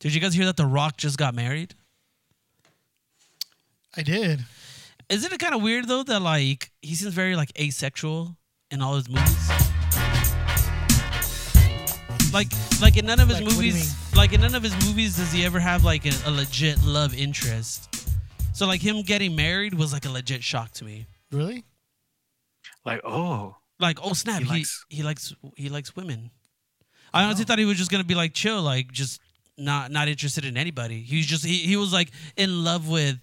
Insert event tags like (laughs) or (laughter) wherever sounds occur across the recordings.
Did you guys hear that The Rock just got married? I did. Isn't it kind of weird though that like he seems very like asexual in all his movies? Like, like in none of his Like, what do you movies, like in none of his movies, does he ever have like a, a legit love interest? So like him getting married was like a legit shock to me. Really? Like, oh, Like, oh snap, He he likes- he likes he likes women. I honestly thought he was just gonna be like chill, like just not not interested in anybody. He's just he, he was like in love with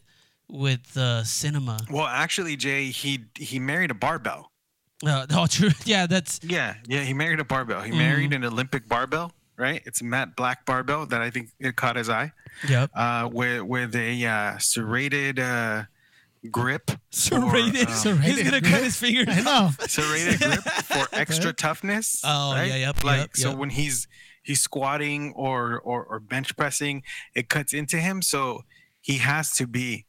with uh, cinema. well, actually, Jay, he he married a barbell. Uh, (laughs) oh, true. Yeah, that's Yeah, yeah, he married a barbell. He Mm. married an Olympic barbell, right? It's a matte black barbell that I think it caught his eye. yep. Uh, with with a uh, serrated uh, grip. (laughs) for, Serrated. um, Serrated He's gonna cut his fingers. (laughs) I know. serrated grip for extra toughness. Oh, right? yeah, yep, Like yep, so when he's he's squatting or, or or bench pressing, it cuts into him. So he has to be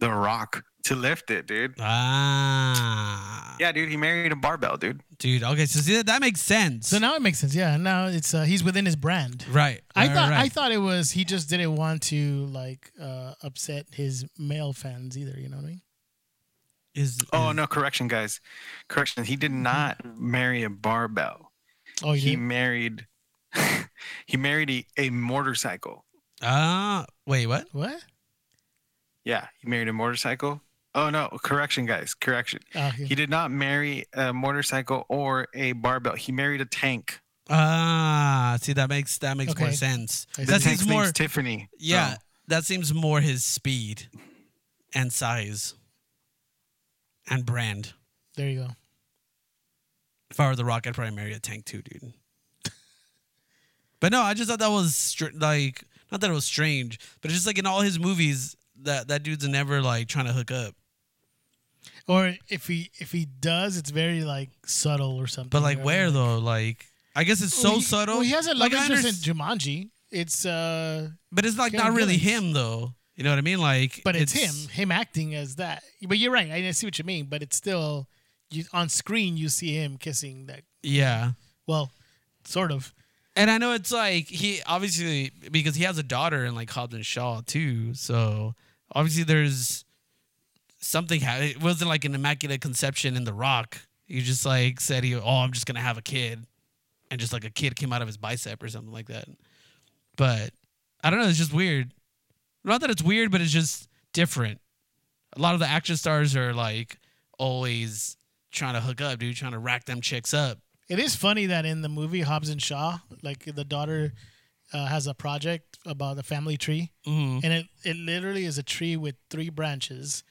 the rock to lift it, dude. Ah. Yeah, dude, he married a barbell, dude. Dude, okay, so see that, that makes sense. So now it makes sense. Yeah. Now it's uh, he's within his brand. right. I right, thought right. I thought it was he just didn't want to like uh, upset his male fans either. You know what I mean? is Oh is- no, correction, guys. Correction. He did not marry a barbell. Oh, you He married (laughs) he married a, a motorcycle. Ah, wait, what? what? Yeah, he married a motorcycle. Oh no, correction, guys. Correction. Oh, okay. He did not marry a motorcycle or a barbell. He married a tank. Ah, see that makes that makes more sense. I. The That tank's seems more Tiffany. Yeah, so- that seems more his speed and size and brand. There you go. If I were the Rock, I'd probably marry a tank too, dude. But no, I just thought that was str- like not that it was strange, but it's just like in all his movies that that dude's never like trying to hook up. Or if he if he does, it's very like subtle or something. But like or, where though? Like I guess it's so Well, he- subtle. Well, he has a love like, I interest in Jumanji. It's uh, but it's like not really villains. him though. You know what I mean? Like, but it's, him, him acting as that. But you're right. I see what you mean. But it's still, you on screen you see him kissing that. Yeah. Well, sort of. And I know it's like he obviously because he has a daughter in like Hobbs and Shaw too. So obviously there's something. It wasn't like an immaculate conception in The Rock. He just like said he, oh, I'm just gonna have a kid, and just like a kid came out of his bicep or something like that. But I don't know. It's just weird. Not that it's weird, but it's just different. A lot of the action stars are like always trying to hook up, dude, trying to rack them chicks up. It is funny that in the movie Hobbs and Shaw, like the daughter uh, has a project about the family tree, hmm and it it literally is a tree with three branches,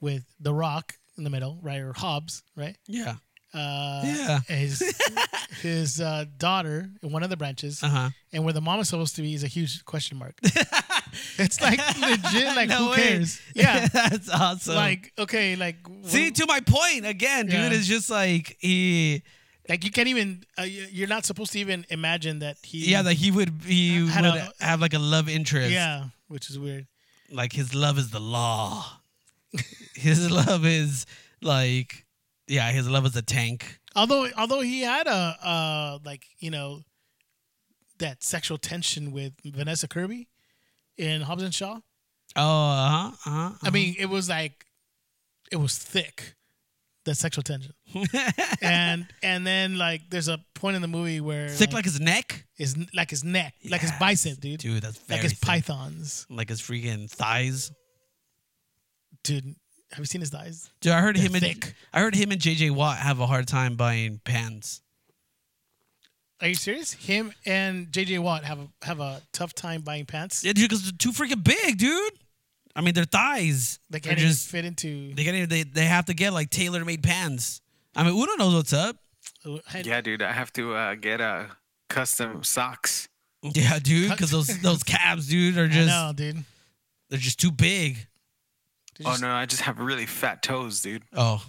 with the rock in the middle, right, or Hobbs, right? Yeah. Uh, Yeah. His (laughs) his uh, daughter in one of the branches, Uh huh. and where the mom is supposed to be is a huge question mark. (laughs) it's like legit, like No who way. cares? (laughs) Yeah, that's awesome. like okay, like see, to my point again, dude. Yeah. It's just like he, like you can't even uh, you- you're not supposed to even imagine that he yeah, that he would, he would a- have like a love interest. yeah, which is weird. like his love is the law. (laughs) his love is like, yeah, his love is a tank. Although although he had a uh like you know that sexual tension with Vanessa Kirby in Hobbs and Shaw. Oh, uh huh, uh huh. I mean, it was like it was thick, the sexual tension, (laughs) and and then like there's a point in the movie where thick like his neck, is like his neck, like his bicep, dude, dude. That's very like his thick. pythons, like his freaking thighs. dude. Have you seen his thighs? Dude, I heard They're him and. I heard him and JJ Watt have a hard time buying pants. Are you serious? Him and JJ Watt have a have a tough time buying pants. Yeah, dude, because they're too freaking big, dude. I mean, their thighs. They can't even just fit into. they can't even, they they have to get like tailor made pants. I mean, Uno knows what's up. Yeah, dude, I have to uh, get uh, custom socks. Yeah, dude, because those (laughs) those calves, dude, are just know, dude. they're just too big. They're Oh no, I just have really fat toes, dude. Oh.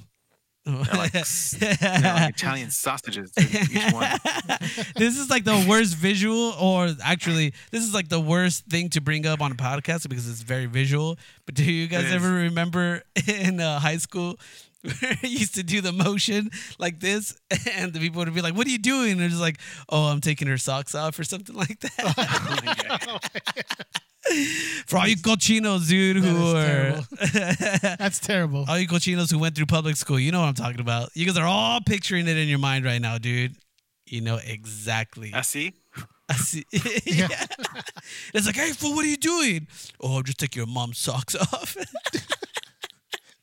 They're like, (laughs) they're like (laughs) Italian sausages, each one. (laughs) this is like the worst visual, or actually, this is like the worst thing to bring up on a podcast because it's very visual. But do you guys ever remember in uh, high school where I used to do the motion like this, and the people would be like, "What are you doing?" And they're just like, "Oh, I'm taking her socks off" or something like that. For all you cochinos, dude, who That are (laughs) That's terrible. all you cochinos who went through public school, you know what I'm talking about. You guys are all picturing it in your mind right now, dude. You know exactly. I see. I see. (laughs) yeah. It's like, hey, fool, what are you doing? Oh, just take your mom's socks (laughs) off.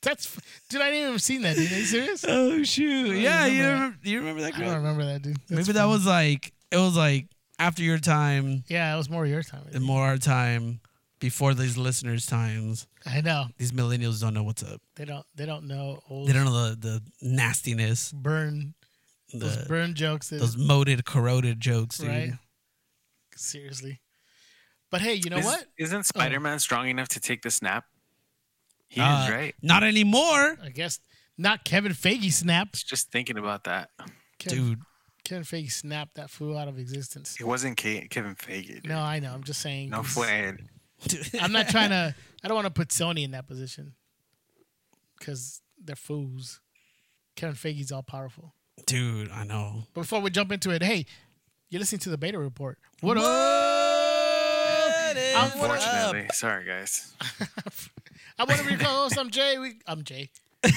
That's dude. I didn't even seen that. Dude. Are you serious? oh shoot! Yeah, you remember that. remember, you remember that I don't remember that, dude. That's Maybe that was like it was like after your time Yeah, it was more your time. I and think. more our time, before these listeners' times. I know These millennials don't know what's up. they don't. They don't know old They don't know the, the nastiness, burn those the, burn jokes. That, those moated, corroded jokes, dude. right? Seriously. But hey, you know Is- what? Oh. Isn't Spider Man strong enough to take the snap? He Uh, is right. Not anymore, I guess not Kevin Feige snapped. Just thinking about that. Kevin, dude. Kevin Feige snapped that fool out of existence. It wasn't Ke- Kevin Feige. Dude. No, I know. I'm just saying. no this- way. I'm not trying to. I don't want to put Sony in that position because they're fools. Kevin Feige's all powerful. Dude, I know. But before we jump into it, hey, you're listening to the beta report. What up? What is I'm- up? Unfortunately, sorry guys. (laughs) I'm one of your co-hosts. I'm Jay. We, I'm Jay. (laughs)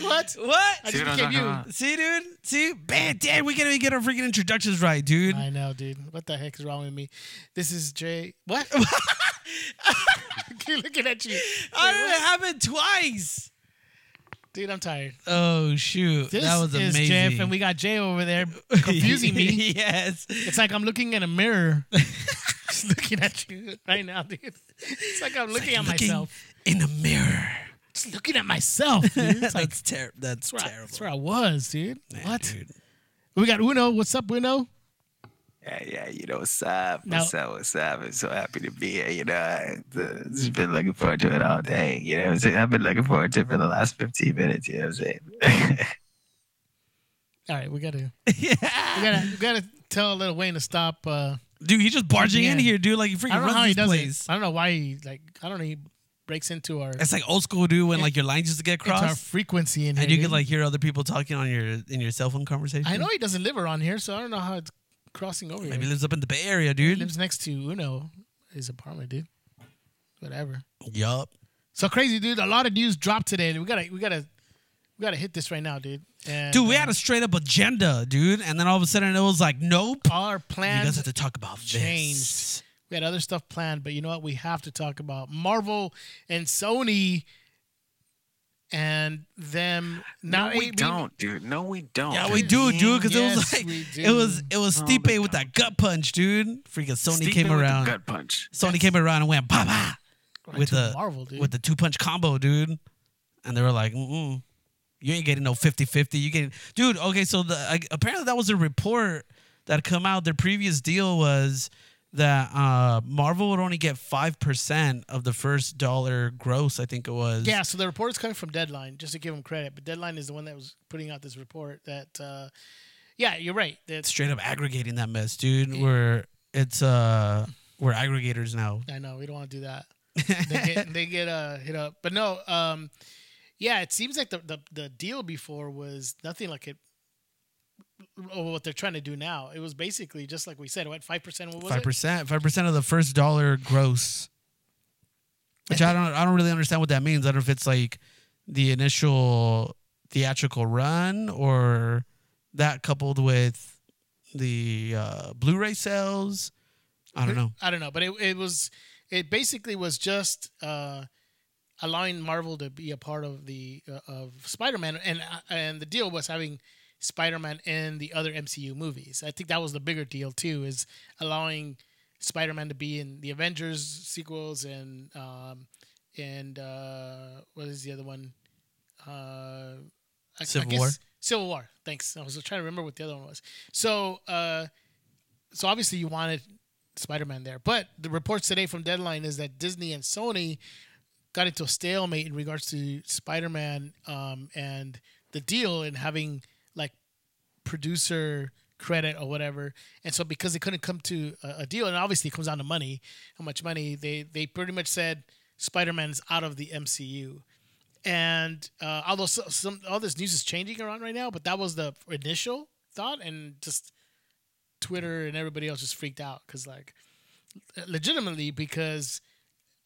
what? What? I See just what I'm became talking you. about? See, dude. See, man, damn, we gotta even get our freaking introductions right, dude. I know, dude. What the heck is wrong with me? This is Jay. What? (laughs) (laughs) Keep looking at you, I it happened twice. dude. I'm tired. Oh shoot, This that was is amazing. Jeff, and we got Jay over there (laughs) confusing me. yes. It's like I'm looking in a mirror, just looking at you right now, dude. It's like I'm looking at Looking myself. in a mirror. Just looking at myself, dude. (laughs) It's like that's ter- That's that's where, I, terrible. that's where I was, dude. Man, what? dude. We got Uno. What's up, Uno? Yeah, yeah, you know what's up? Now- What's up? What's up? I'm so happy to be here. You know, I, uh, been looking forward to it all day. You know, what I'm saying? I've been looking forward to it for the last 15 minutes. You know what I'm saying? (laughs) All right, we gotta yeah. (laughs) we gotta we gotta tell Lil Wayne to stop. Uh, Dude, he's just barging in here, dude. Like he freaking runs how he this place. it. I don't know why he like. I don't know. He breaks into our It's like old school, dude. When like your lines used to get into our crossed, frequency in here. and you dude. could like hear other people talking on your in your cell phone conversation. I know he doesn't live around here, so I don't know how it's crossing over Maybe he here. lives up in the Bay Area, He dude. lives next to Uno, his apartment, dude. Whatever. Yup. So crazy, dude. A lot of news dropped today. We gotta, we gotta, we gotta hit this right now, dude. And, Dude, we uh, had a straight up agenda, dude, and then all of a sudden it was like, nope. our You plans guys have to talk about changed. this. We had other stuff planned, but you know what? We have to talk about Marvel and Sony and them. no, Now, we being- don't, dude. No, we don't. Yeah, we do, dude, because it was like it was it was Oh, Stipe we with that gut punch, dude. Freaking Sony Stipe came around. gut punch. Sony came around and went bah bah Right with the Marvel, dude. with the two punch combo, dude. And they were like, mm you ain't getting no 50-50. You getting, dude. Okay, so the like, apparently that was a report that come out. Their previous deal was that uh, Marvel would only get five percent of the first dollar gross. I think it was. Yeah, so the report is coming from Deadline, just to give them credit. But Deadline is the one that was putting out this report. That, uh, yeah, you're right. That's straight up aggregating that mess, dude. We're it's uh, we're aggregators now. I know we don't want to do that. (laughs) they get they get uh, hit up, but no. Um, yeah, it seems like the, the the deal before was nothing like it. What they're trying to do now, it was basically just like we said. What five percent? What was Five it? percent, five percent of the first dollar gross. Which I don't, I don't really understand what that means. I don't know if it's like the initial theatrical run or that coupled with the uh, Blu-ray sales. I don't know. I don't know, but it it was it basically was just uh, allowing Marvel to be a part of the uh, of Spider-Man, and uh, and the deal was having Spider-Man in the other MCU movies. I think that was the bigger deal too, is allowing Spider-Man to be in the Avengers sequels and um, and uh, what is the other one? Uh, I, Civil I War? Civil War. Thanks. I was trying to remember what the other one was. So, uh, so obviously you wanted Spider-Man there, but the reports today from Deadline is that Disney and Sony got into a stalemate in regards to Spider-Man um, and the deal and having producer credit or whatever. And so because they couldn't come to a, a deal, and obviously it comes down to money, how much money they they pretty much said Spider-Man's out of the MCU. And uh, although so, some all this news is changing around right now, but that was the initial thought, and just Twitter and everybody else just freaked out because like legitimately because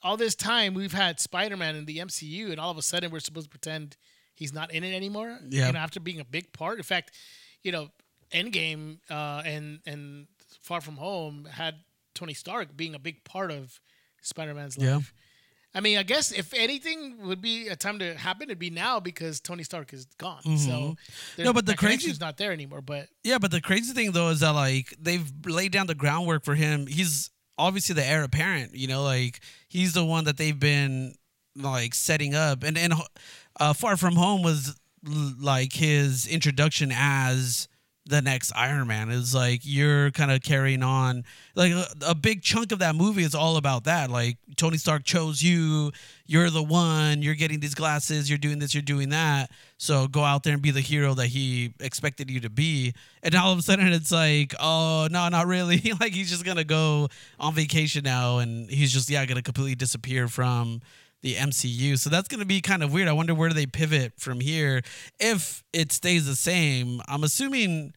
all this time we've had Spider-Man in the MCU, and all of a sudden we're supposed to pretend he's not in it anymore. Yeah. You know, after being a big part. In fact, you know, Endgame uh, and and Far From Home had Tony Stark being a big part of Spider-Man's life. Yeah. I mean, I guess if anything would be a time to happen, it'd be now because Tony Stark is gone. So Mhm. there- No, but the crazy- connection's not there anymore. But Yeah, but the crazy thing though is that like they've laid down the groundwork for him. He's obviously the heir apparent. You know, like he's the one that they've been like setting up, and and uh, Far From Home was like his introduction as the next Iron Man. Is like you're kind of carrying on. Like a, a big chunk of that movie is all about that. Like Tony Stark chose you. You're the one. You're getting these glasses. You're doing this. You're doing that. So go out there and be the hero that he expected you to be. And all of a sudden, it's like, oh no, not really. (laughs) like he's just gonna go on vacation now, and he's just yeah gonna completely disappear from the MCU. So that's gonna be kind of weird. I wonder where do they pivot from here if it stays the same. I'm assuming.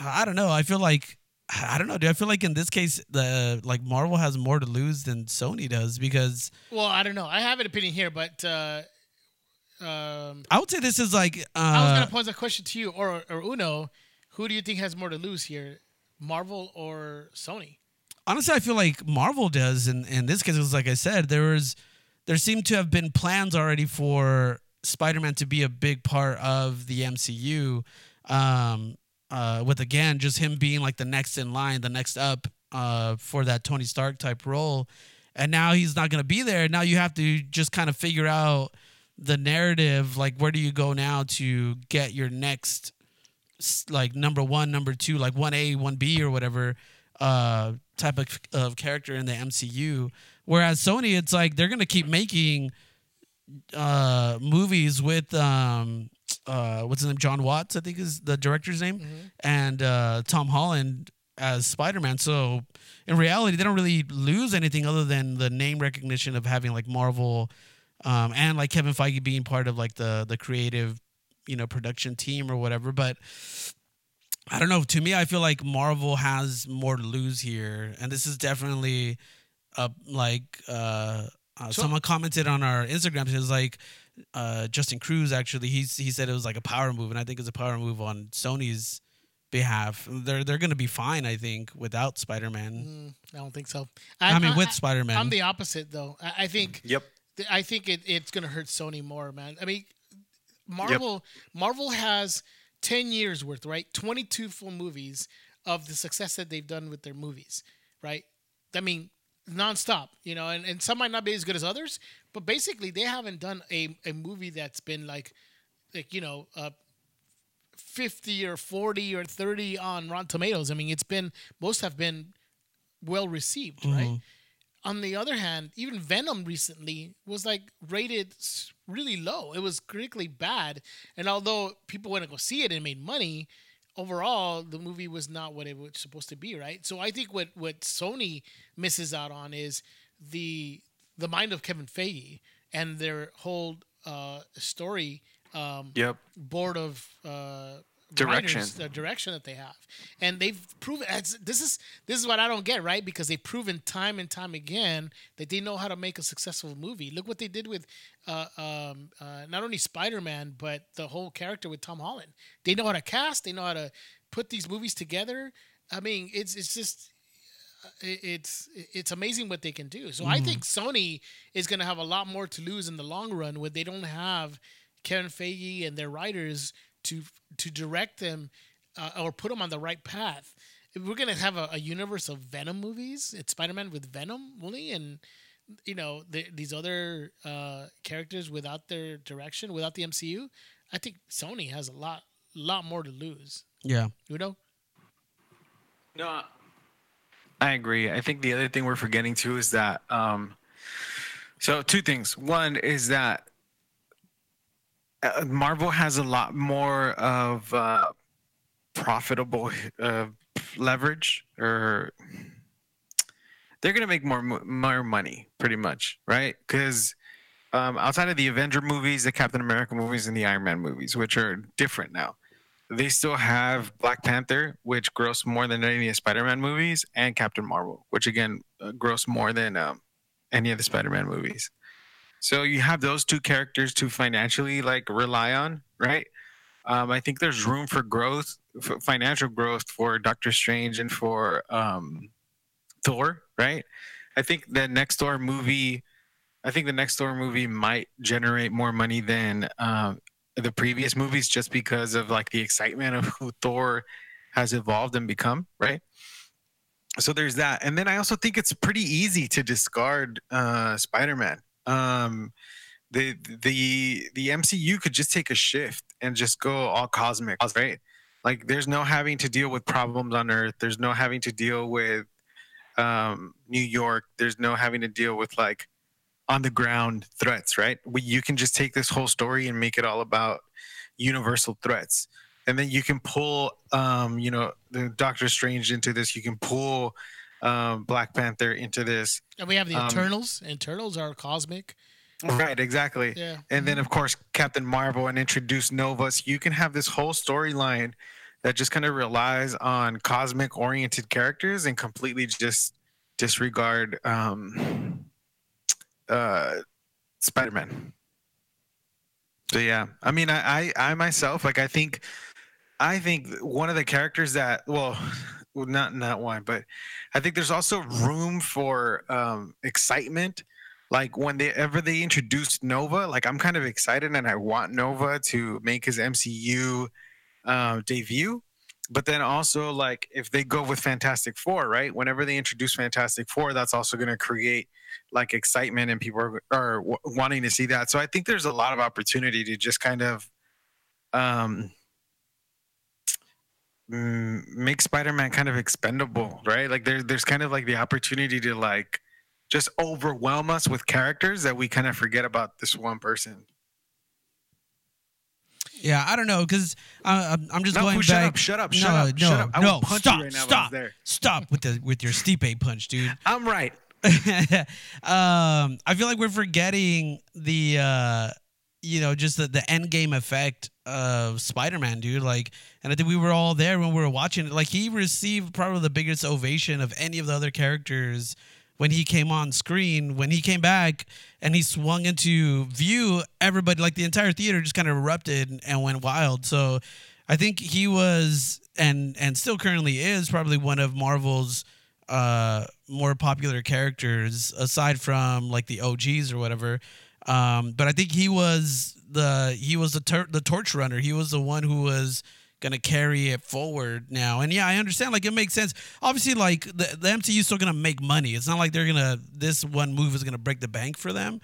I don't know. I feel like I don't know. Do I feel like in this case the like Marvel has more to lose than Sony does because well, I don't know. I have an opinion here, but uh, um, I would say this is like I was uh, gonna pose a question to you or or Uno. Who do you think has more to lose here, Marvel or Sony? Honestly, I feel like Marvel does. In in this case, was like I said, there was there seemed to have been plans already for Spider-Man to be a big part of the MCU. Um, uh, with again just him being like the next in line, the next up uh, for that Tony Stark type role, and now he's not going to be there. Now you have to just kind of figure out the narrative. Like, where do you go now to get your next like number one, number two, like one A, one B, or whatever uh, type of, of character in the MCU. Whereas Sony, it's like they're gonna keep making uh, movies with um, uh, what's his name, John Watts, I think is the director's name, and uh, Tom Holland as Spider Man. So in reality, they don't really lose anything other than the name recognition of having like Marvel. Um, and like Kevin Feige being part of like the the creative, you know, production team or whatever. But I don't know. To me, I feel like Marvel has more to lose here, and this is definitely uh like uh, uh So- someone commented on our Instagram. It was like uh Justin Cruz actually. He's he said it was like a power move, and I think it's a power move on Sony's behalf. They're they're gonna be fine, I think, without Spider Man. Mm, I don't think so. I, mean, with Spider Man, I'm the opposite though. I, I think Yep. th- I think it, it's gonna hurt Sony more, man. I mean, Marvel Marvel has ten years worth, right? Twenty two full movies of the success that they've done with their movies, right? I mean, nonstop, you know, and, and some might not be as good as others, but basically they haven't done a, a movie that's been like like, you know, uh 50 or 40 or 30 on Rotten Tomatoes. I mean, it's been most have been well received, right? On the other hand, even Venom recently was like rated really low. It was critically bad, and although people went to go see it and made money, overall the movie was not what it was supposed to be, right? So I think what what Sony misses out on is the the mind of Kevin Feige and their whole uh, story um, Yep. board of uh, Direction. writers, the direction that they have, and they've proven this is this is what I don't get right because they've proven time and time again that they know how to make a successful movie. Look what they did with uh, um, uh, not only Spider Man but the whole character with Tom Holland. They know how to cast. They know how to put these movies together. I mean, it's it's just it's it's amazing what they can do. So I think Sony is going to have a lot more to lose in the long run when they don't have Kevin Feige and their writers to to direct them uh, or put them on the right path. If we're going to have a, a universe of Venom movies, it's Spider-Man with Venom only, and you know the, these other uh, characters without their direction, without the MCU. I think Sony has a lot lot more to lose. yeah. You know? No, I agree. I think the other thing we're forgetting too is that um so two things. One is that uh, Marvel has a lot more of uh profitable (laughs) uh leverage or they're going to make more more money pretty much, right? Cuz um, outside of the Avenger movies, the Captain America movies, and the Iron Man movies, which are different now, they still have Black Panther, which grossed more than any of the Spider-Man movies, and Captain Marvel, which again uh, grossed more than um, any of the Spider-Man movies. So you have those two characters to financially like rely on, right? Um, I think there's room for growth, for financial growth for Doctor Strange and for um, Thor, right? I think the next door movie, I think the next door movie might generate more money than um, the previous movies, just because of like the excitement of who Thor has evolved and become, right? So there's that, and then I also think it's pretty easy to discard uh, Spider-Man. Um, the the the MCU could just take a shift and just go all cosmic, right? Like there's no having to deal with problems on Earth. There's no having to deal with um, New York. There's no having to deal with like on the ground threats, right? We, you can just take this whole story and make it all about universal threats. And then you can pull, um, you know, the Doctor Strange into this. You can pull um, Black Panther into this. And we have the Um, Eternals. Eternals are cosmic. Right, exactly. Yeah. And then, of course, Captain Marvel and introduce Nova. So you can have this whole storyline that just kind of relies on cosmic oriented characters and completely just disregard um, uh, Spider Man. So yeah, I mean, I, I I myself like I think I think one of the characters that well, well, not not one, but I think there's also room for um, excitement. Like when they ever they introduced Nova, like I'm kind of excited and I want Nova to make his MCU uh, debut. But then also like if they go with Fantastic Four, right? Whenever they introduce Fantastic Four, that's also going to create like excitement and people are, are w- wanting to see that. So I think there's a lot of opportunity to just kind of um make Spider-Man kind of expendable, right? Like there's there's kind of like the opportunity to like just overwhelm us with characters that we kind of forget about this one person. Yeah, I don't know because I'm, I'm just No, going Pooh, shut back. up, shut up, no, shut up, no, shut up. I no, will punch you stop, right now if I was stop, there. stop with the with your Stipe punch, dude. (laughs) I'm right. (laughs) um, I feel like we're forgetting the uh, you know, just the, the end game effect of Spider-Man, dude. Like, and I think we were all there when we were watching it. Like, he received probably the biggest ovation of any of the other characters when he came on screen. When he came back and he swung into view, everybody, like the entire theater, just kind of erupted and went wild. So, I think he was and and still currently is probably one of Marvel's uh more popular characters aside from like the OGs or whatever. Um, but I think he was the he was the the torch runner. He was the one who was gonna carry it forward now. And yeah, I understand. Like it makes sense. Obviously, like the the MCU is still gonna make money. It's not like they're gonna this one move is gonna break the bank for them.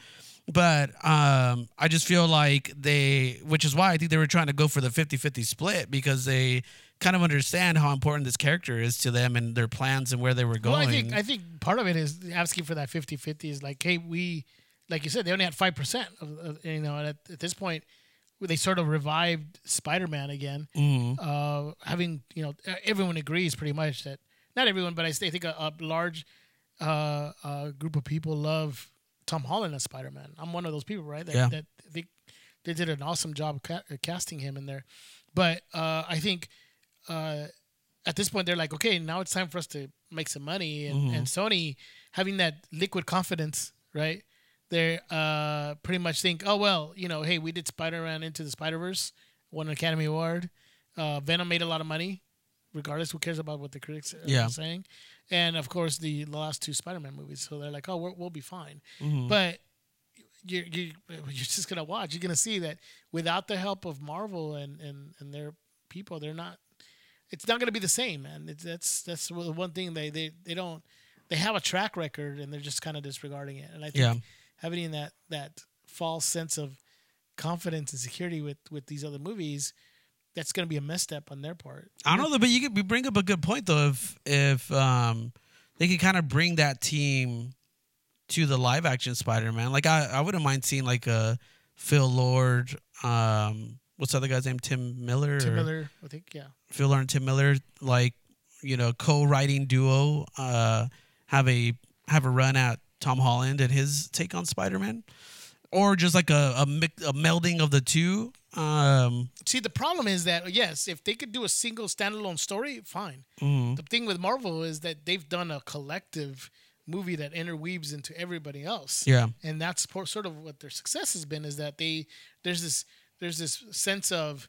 But um, I just feel like they, which is why I think they were trying to go for the 50 50 split because they kind of understand how important this character is to them and their plans and where they were going. Well, I think I think part of it is asking for that 50-50 is like, hey, we, like you said, they only had five percent of, you know, and at, at this point, they sort of revived Spider-Man again. Mhm. Uh, having you know, everyone agrees pretty much that not everyone, but I I think a, a large uh, uh, group of people love Tom Holland as Spider-Man. I'm one of those people, right? That, Yeah. that think they did an awesome job ca- casting him in there. But uh, I think uh, at this point they're like, okay, now it's time for us to make some money, and, and Sony having that liquid confidence, right? They uh, pretty much think, oh well, you know, hey, we did Spider-Man into the Spider-Verse, won an Academy Award. Uh, Venom made a lot of money, regardless. Who cares about what the critics are Yeah. saying? And of course, the last two Spider-Man movies. So they're like, oh, we're, we'll be fine. Mhm. But you're, you you're just gonna watch. You're gonna see that without the help of Marvel and and and their people, they're not. It's not gonna be the same, man. It's, that's that's the one thing they they they don't. They have a track record and they're just kind of disregarding it. And I think Yeah. Having that that false sense of confidence and security with with these other movies, that's gonna be a misstep on their part. I don't know, but you could you bring up a good point though. If if um they could kind of bring that team to the live action Spider Man, like I I wouldn't mind seeing like a Phil Lord, um, what's the other guy's name, Tim Miller, Tim Miller, I think, yeah. Phil Lord and Tim Miller, like you know co-writing duo, uh, have a have a run at Tom Holland and his take on Spider Man, or just like a a, mix, a melding of the two. Um, See, the problem is that yes, if they could do a single standalone story, fine. mhm. The thing with Marvel is that they've done a collective movie that interweaves into everybody else. Yeah. and that's sort of what their success has been is that they there's this there's this sense of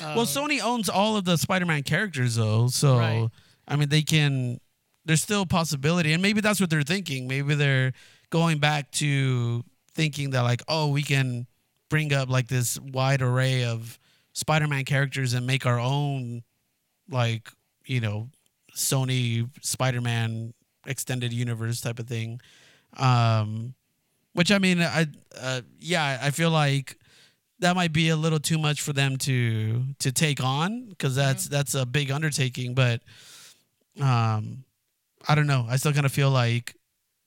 uh, Well, Sony owns all of the Spider-Man characters, though. So Right. I mean, they can. There's still a possibility, and maybe that's what they're thinking. Maybe they're going back to thinking that, like, oh, we can bring up like this wide array of Spider-Man characters and make our own, like, you know, Sony Spider-Man extended universe type of thing. Um, which I mean, I uh, yeah, I feel like that might be a little too much for them to to take on because that's that's a big undertaking. But um, I don't know. I still kind of feel like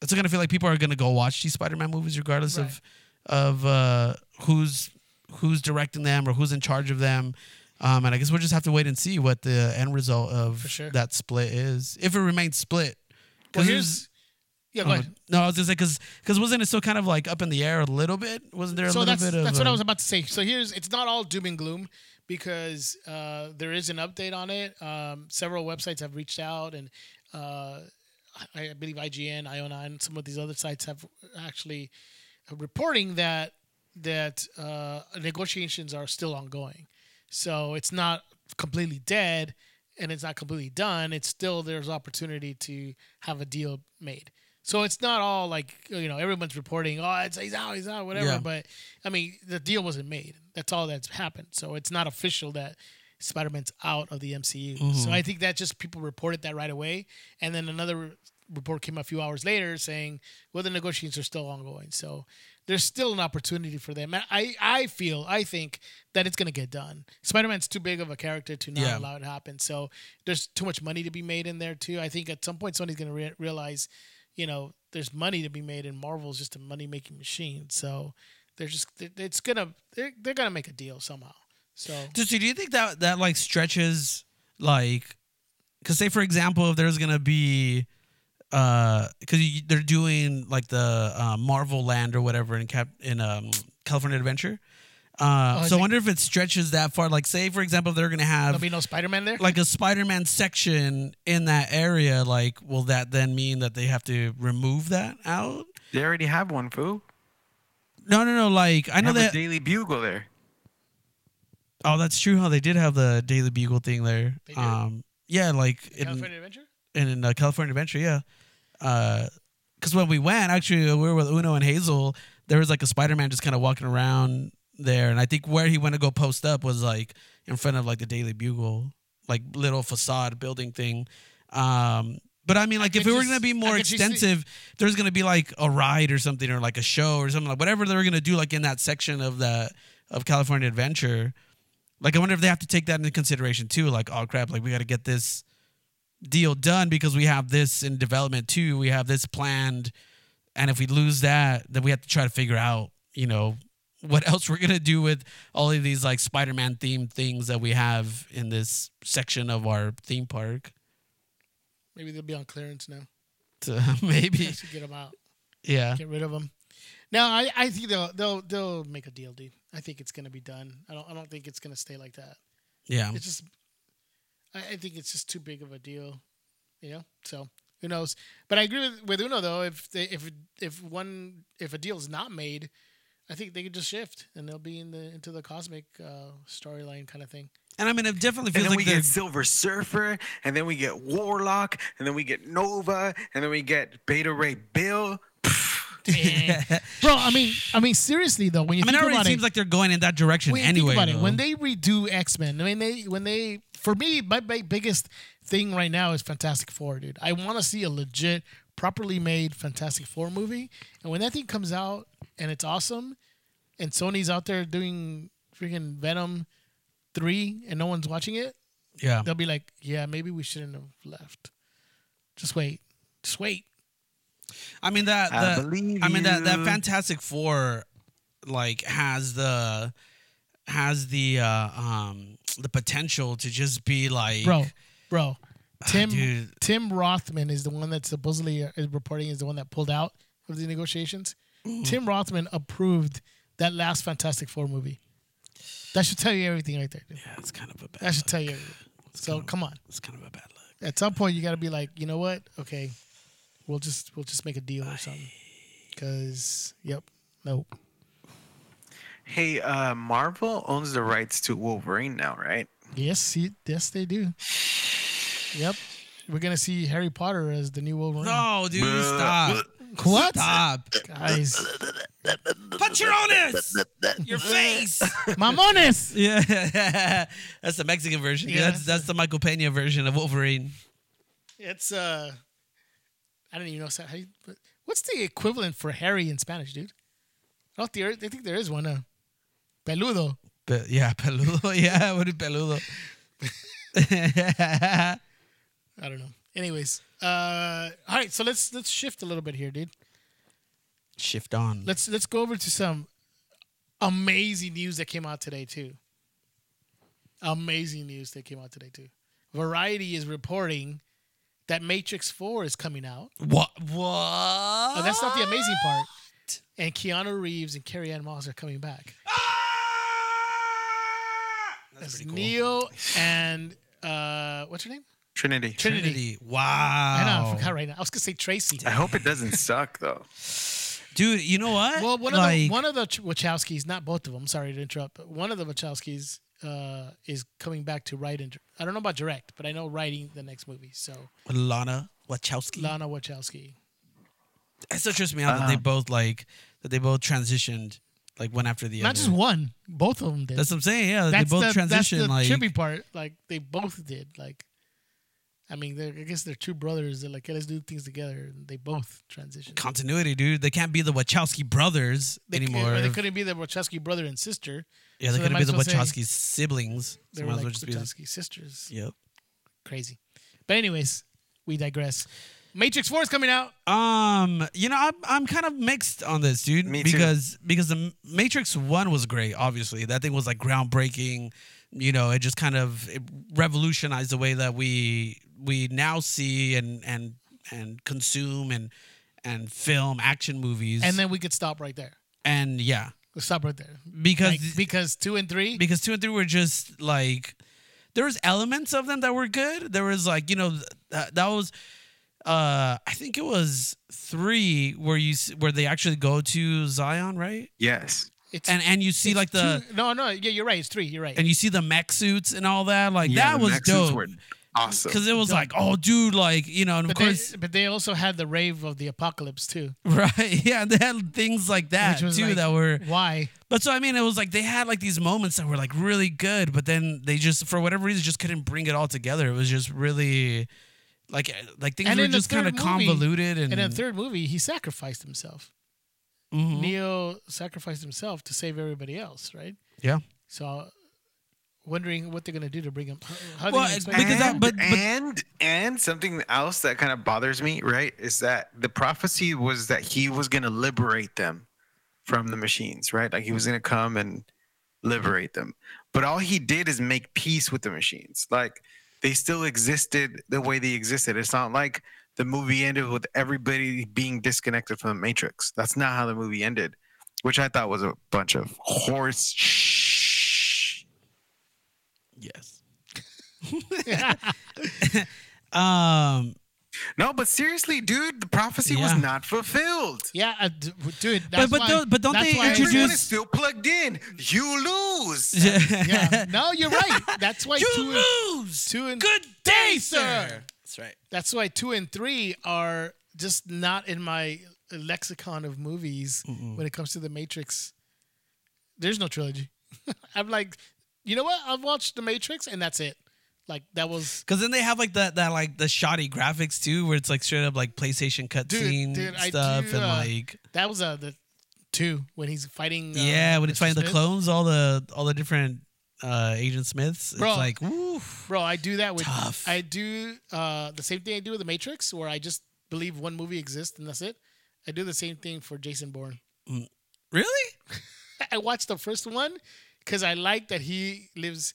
I still kind of feel like people are gonna go watch these Spider-Man movies regardless of of uh, who's who's directing them or who's in charge of them. Um, and I guess we'll just have to wait and see what the end result of sure. that split is, if it remains split. well, Because here's yeah, go ahead. no, I was just say because because wasn't it still kind of like up in the air a little bit? Wasn't there a so little that's bit of? that's what I was about to say. So here's it's not all doom and gloom because uh, there is an update on it. Um, several websites have reached out, and uh, I, I believe IGN, IO9, some of these other sites have actually reporting that that uh, negotiations are still ongoing. So it's not completely dead, and it's not completely done. It's still there's opportunity to have a deal made. So it's not all like you know everyone's reporting, oh, it's he's out, he's out, whatever. Yeah. But I mean, the deal wasn't made. That's all that's happened. So it's not official that Spider-Man's out of the MCU. So mm-hmm. I think that just people reported that right away, and then another re- report came a few hours later saying, well, the negotiations are still ongoing. So there's still an opportunity for them. And I I feel I think that it's gonna get done. Spider-Man's too big of a character to not Yeah. allow it to happen. So there's too much money to be made in there too. I think at some point Sony's gonna re- realize, you know, there's money to be made, and Marvel's just a money making machine. So they're just it's gonna they're, they're gonna make a deal somehow. So Just, do you think that that like stretches like, because say for example, if there's gonna be, uh, because they're doing like the uh, Marvel Land or whatever in Cap in um California Adventure. Uh, Oh, so I wonder if it stretches that far. Like, say for example, if they're gonna have there'll be no Spider-Man there. like a Spider-Man section in that area. Like, will that then mean that they have to remove that out? They already have one, foo. No, no, no. Like, I I know have that. a Daily Bugle there. Oh, that's true. Huh? They did have the Daily Bugle thing there. They did? Um, yeah, like in California Adventure. in, in uh, California Adventure, yeah. Because when we went, actually, we were with Uno and Hazel. There was like a Spider Man just kind of walking around there, and I think where he went to go post up was like in front of like the Daily Bugle, like little facade building thing. Um, but I mean, like if could it were gonna be more could see- extensive, there's gonna be like a ride or something, or like a show or something like whatever they're gonna do, like in that section of the of California Adventure. Like I wonder if they have to take that into consideration too. Like, oh crap, like we got to get this deal done because we have this in development too. We have this planned, and if we lose that, then we have to try to figure out, you know, what (laughs) else we're gonna do with all of these like Spider-Man themed things that we have in this section of our theme park. Maybe they'll be on clearance now. So (laughs) maybe, get them out. yeah, Get rid of them. No, I, I think they'll they'll they'll make a deal, dude. I think it's gonna be done. I don't I don't think it's gonna stay like that. yeah. It's just I, I think it's just too big of a deal, you know. So who knows? But I agree with, with Uno though. If they if if one if a deal is not made, I think they could just shift and they'll be in the into the cosmic uh, storyline kind of thing. And I mean, it definitely And feels then like we they're get Silver Surfer, and then we get Warlock, and then we get Nova, and then we get Beta Ray Bill. Bro, I mean, I mean, seriously though, when you I mean, it already about seems it, like they're going in that direction when you anyway. think about it, when they redo X Men, I mean, they when they for me, my, my biggest thing right now is Fantastic Four, dude. I want to see a legit, properly made Fantastic Four movie, and when that thing comes out and it's awesome, and Sony's out there doing freaking Venom three, and no one's watching it, yeah, they'll be like, yeah, maybe we shouldn't have left. Just wait, just wait. I mean that. I the- believe I mean that that. Fantastic Four, like has the has the uh um the potential to just be like bro, bro. Tim dude. Tim Rothman is the one that supposedly uh, is reporting is the one that pulled out of the negotiations. Mm. Tim Rothman approved that last Fantastic Four movie. That should tell you everything right there. Dude. Yeah, it's kind of a bad. That should look. tell you everything. So come on. It's kind of a bad look. At some point, you got to be like, you know what? Okay, We'll just we'll just make a deal or something. Cause yep, nope. Hey, uh, Marvel owns the rights to Wolverine now, right? Yes, he, yes they do. Yep, we're gonna see Harry Potter as the new Wolverine. No, dude, stop. What? Stop. Guys, Put your onus. Your face. mamones. (laughs) Yeah, that's the Mexican version. Yeah. That's that's the Michael Pena version of Wolverine. It's uh, I don't even know how you, but what's the equivalent for hairy in Spanish, dude? I don't think there, I think there is one. Uh, peludo. But yeah, (laughs) peludo. Yeah, what is peludo? (laughs) I don't know. Anyways, uh, all right. So let's let's shift a little bit here, dude. Shift on. Let's let's go over to some amazing news that came out today too. Amazing news that came out today too. Variety is reporting that Matrix Four is coming out. What? What? Oh, that's not the amazing part. And Keanu Reeves and Carrie-Anne Moss are coming back. That's As cool. Neo and uh, what's her name? Trinity. Trinity. Trinity. Wow. I know, I forgot right now. I was gonna say Tracy. I hope it doesn't suck though. Dude, you know what? Well, one like, of the one of the Wachowskis, not both of them. Sorry to interrupt, but one of the Wachowskis uh, is coming back to write. And, I don't know about direct, but I know writing the next movie. So Lana Wachowski. Lana Wachowski. It still trips me out that they Uh-huh. both like that they both transitioned like one after the Not other. Not just one, both of them did. That's what I'm saying. Yeah, That's they both the, transitioned that's the like trippy part. Like they both did. Like, I mean, they're, I guess they're two brothers. They're like, hey, let's do things together. And they both transition. continuity, dude. They can't be the Wachowski brothers They, c- anymore. They couldn't be the Wachowski brother and sister. yeah, they so they couldn't might be the Wachowski siblings. They So were might like well just be the, Wachowski sisters. Yep. Crazy. But anyways, we digress. Matrix Four is coming out. Um, you know, I'm I'm kind of mixed on this, dude. Me too. because because the Matrix One was great. Obviously, that thing was like groundbreaking. You know, it just kind of it revolutionized the way that we we now see and and and consume and and film action movies. And then we could stop right there. and yeah, Let's stop right there. because Like, because two and three, because two and three were just like there was elements of them that were good. There was like you know that, that was uh I think it was three where you where they actually go to Zion, right? Yes. it's And and you see like the two- no no yeah you're right it's three you're right and you see the mech suits and all that. Like Yeah, that the was mech suits dope. Were Awesome. Because it was Dope. like, oh, dude, like you know, and of but course, they, but they also had the rave of the apocalypse too (laughs) right? Yeah, they had things like that which was too like, that were why But so I mean, it was like they had like these moments that were like really good, but then they just for whatever reason just couldn't bring it all together. It was just really like like things And were in just kind of convoluted and, and in the third movie he sacrificed himself Mhm. Neo sacrificed himself to save everybody else right yeah. so wondering what they're gonna do to bring him how, how Well, they it's gonna because that- but- but- and and something else that kind of bothers me, right, is that the prophecy was that he was going to liberate them from the machines, right? Like he was going to come and liberate them. But all he did is make peace with the machines. Like they still existed the way they existed. It's not like the movie ended with everybody being disconnected from the Matrix. That's not how the movie ended, which I thought was a bunch of horse shh. Yes. (laughs) um. No, but seriously, dude, the prophecy Yeah. was not fulfilled. yeah uh, d- dude that's but why, don't- but don't that's they why I- introduce- is still plugged in. You lose. (laughs) yeah no you're right that's why you two and, lose. two and Good day, sir. That's right. That's why two and three are just not in my lexicon of movies when it comes to the Matrix. There's no trilogy. (laughs) I'm like, you know what? I've watched the Matrix and that's it. Like that was Because then they have like that that like the shoddy graphics too, where it's like straight up like PlayStation cutscene stuff do, and uh, like that was uh the two when he's fighting. Uh, yeah, when Mr. fighting the clones, all the all the different uh Agent Smiths. Bro. It's like woof. Bro, I do that with Tough. I do uh the same thing I do with the Matrix, where I just believe one movie exists and that's it. I do the same thing for Jason Bourne. Really? (laughs) I watched the first one because I like that he lives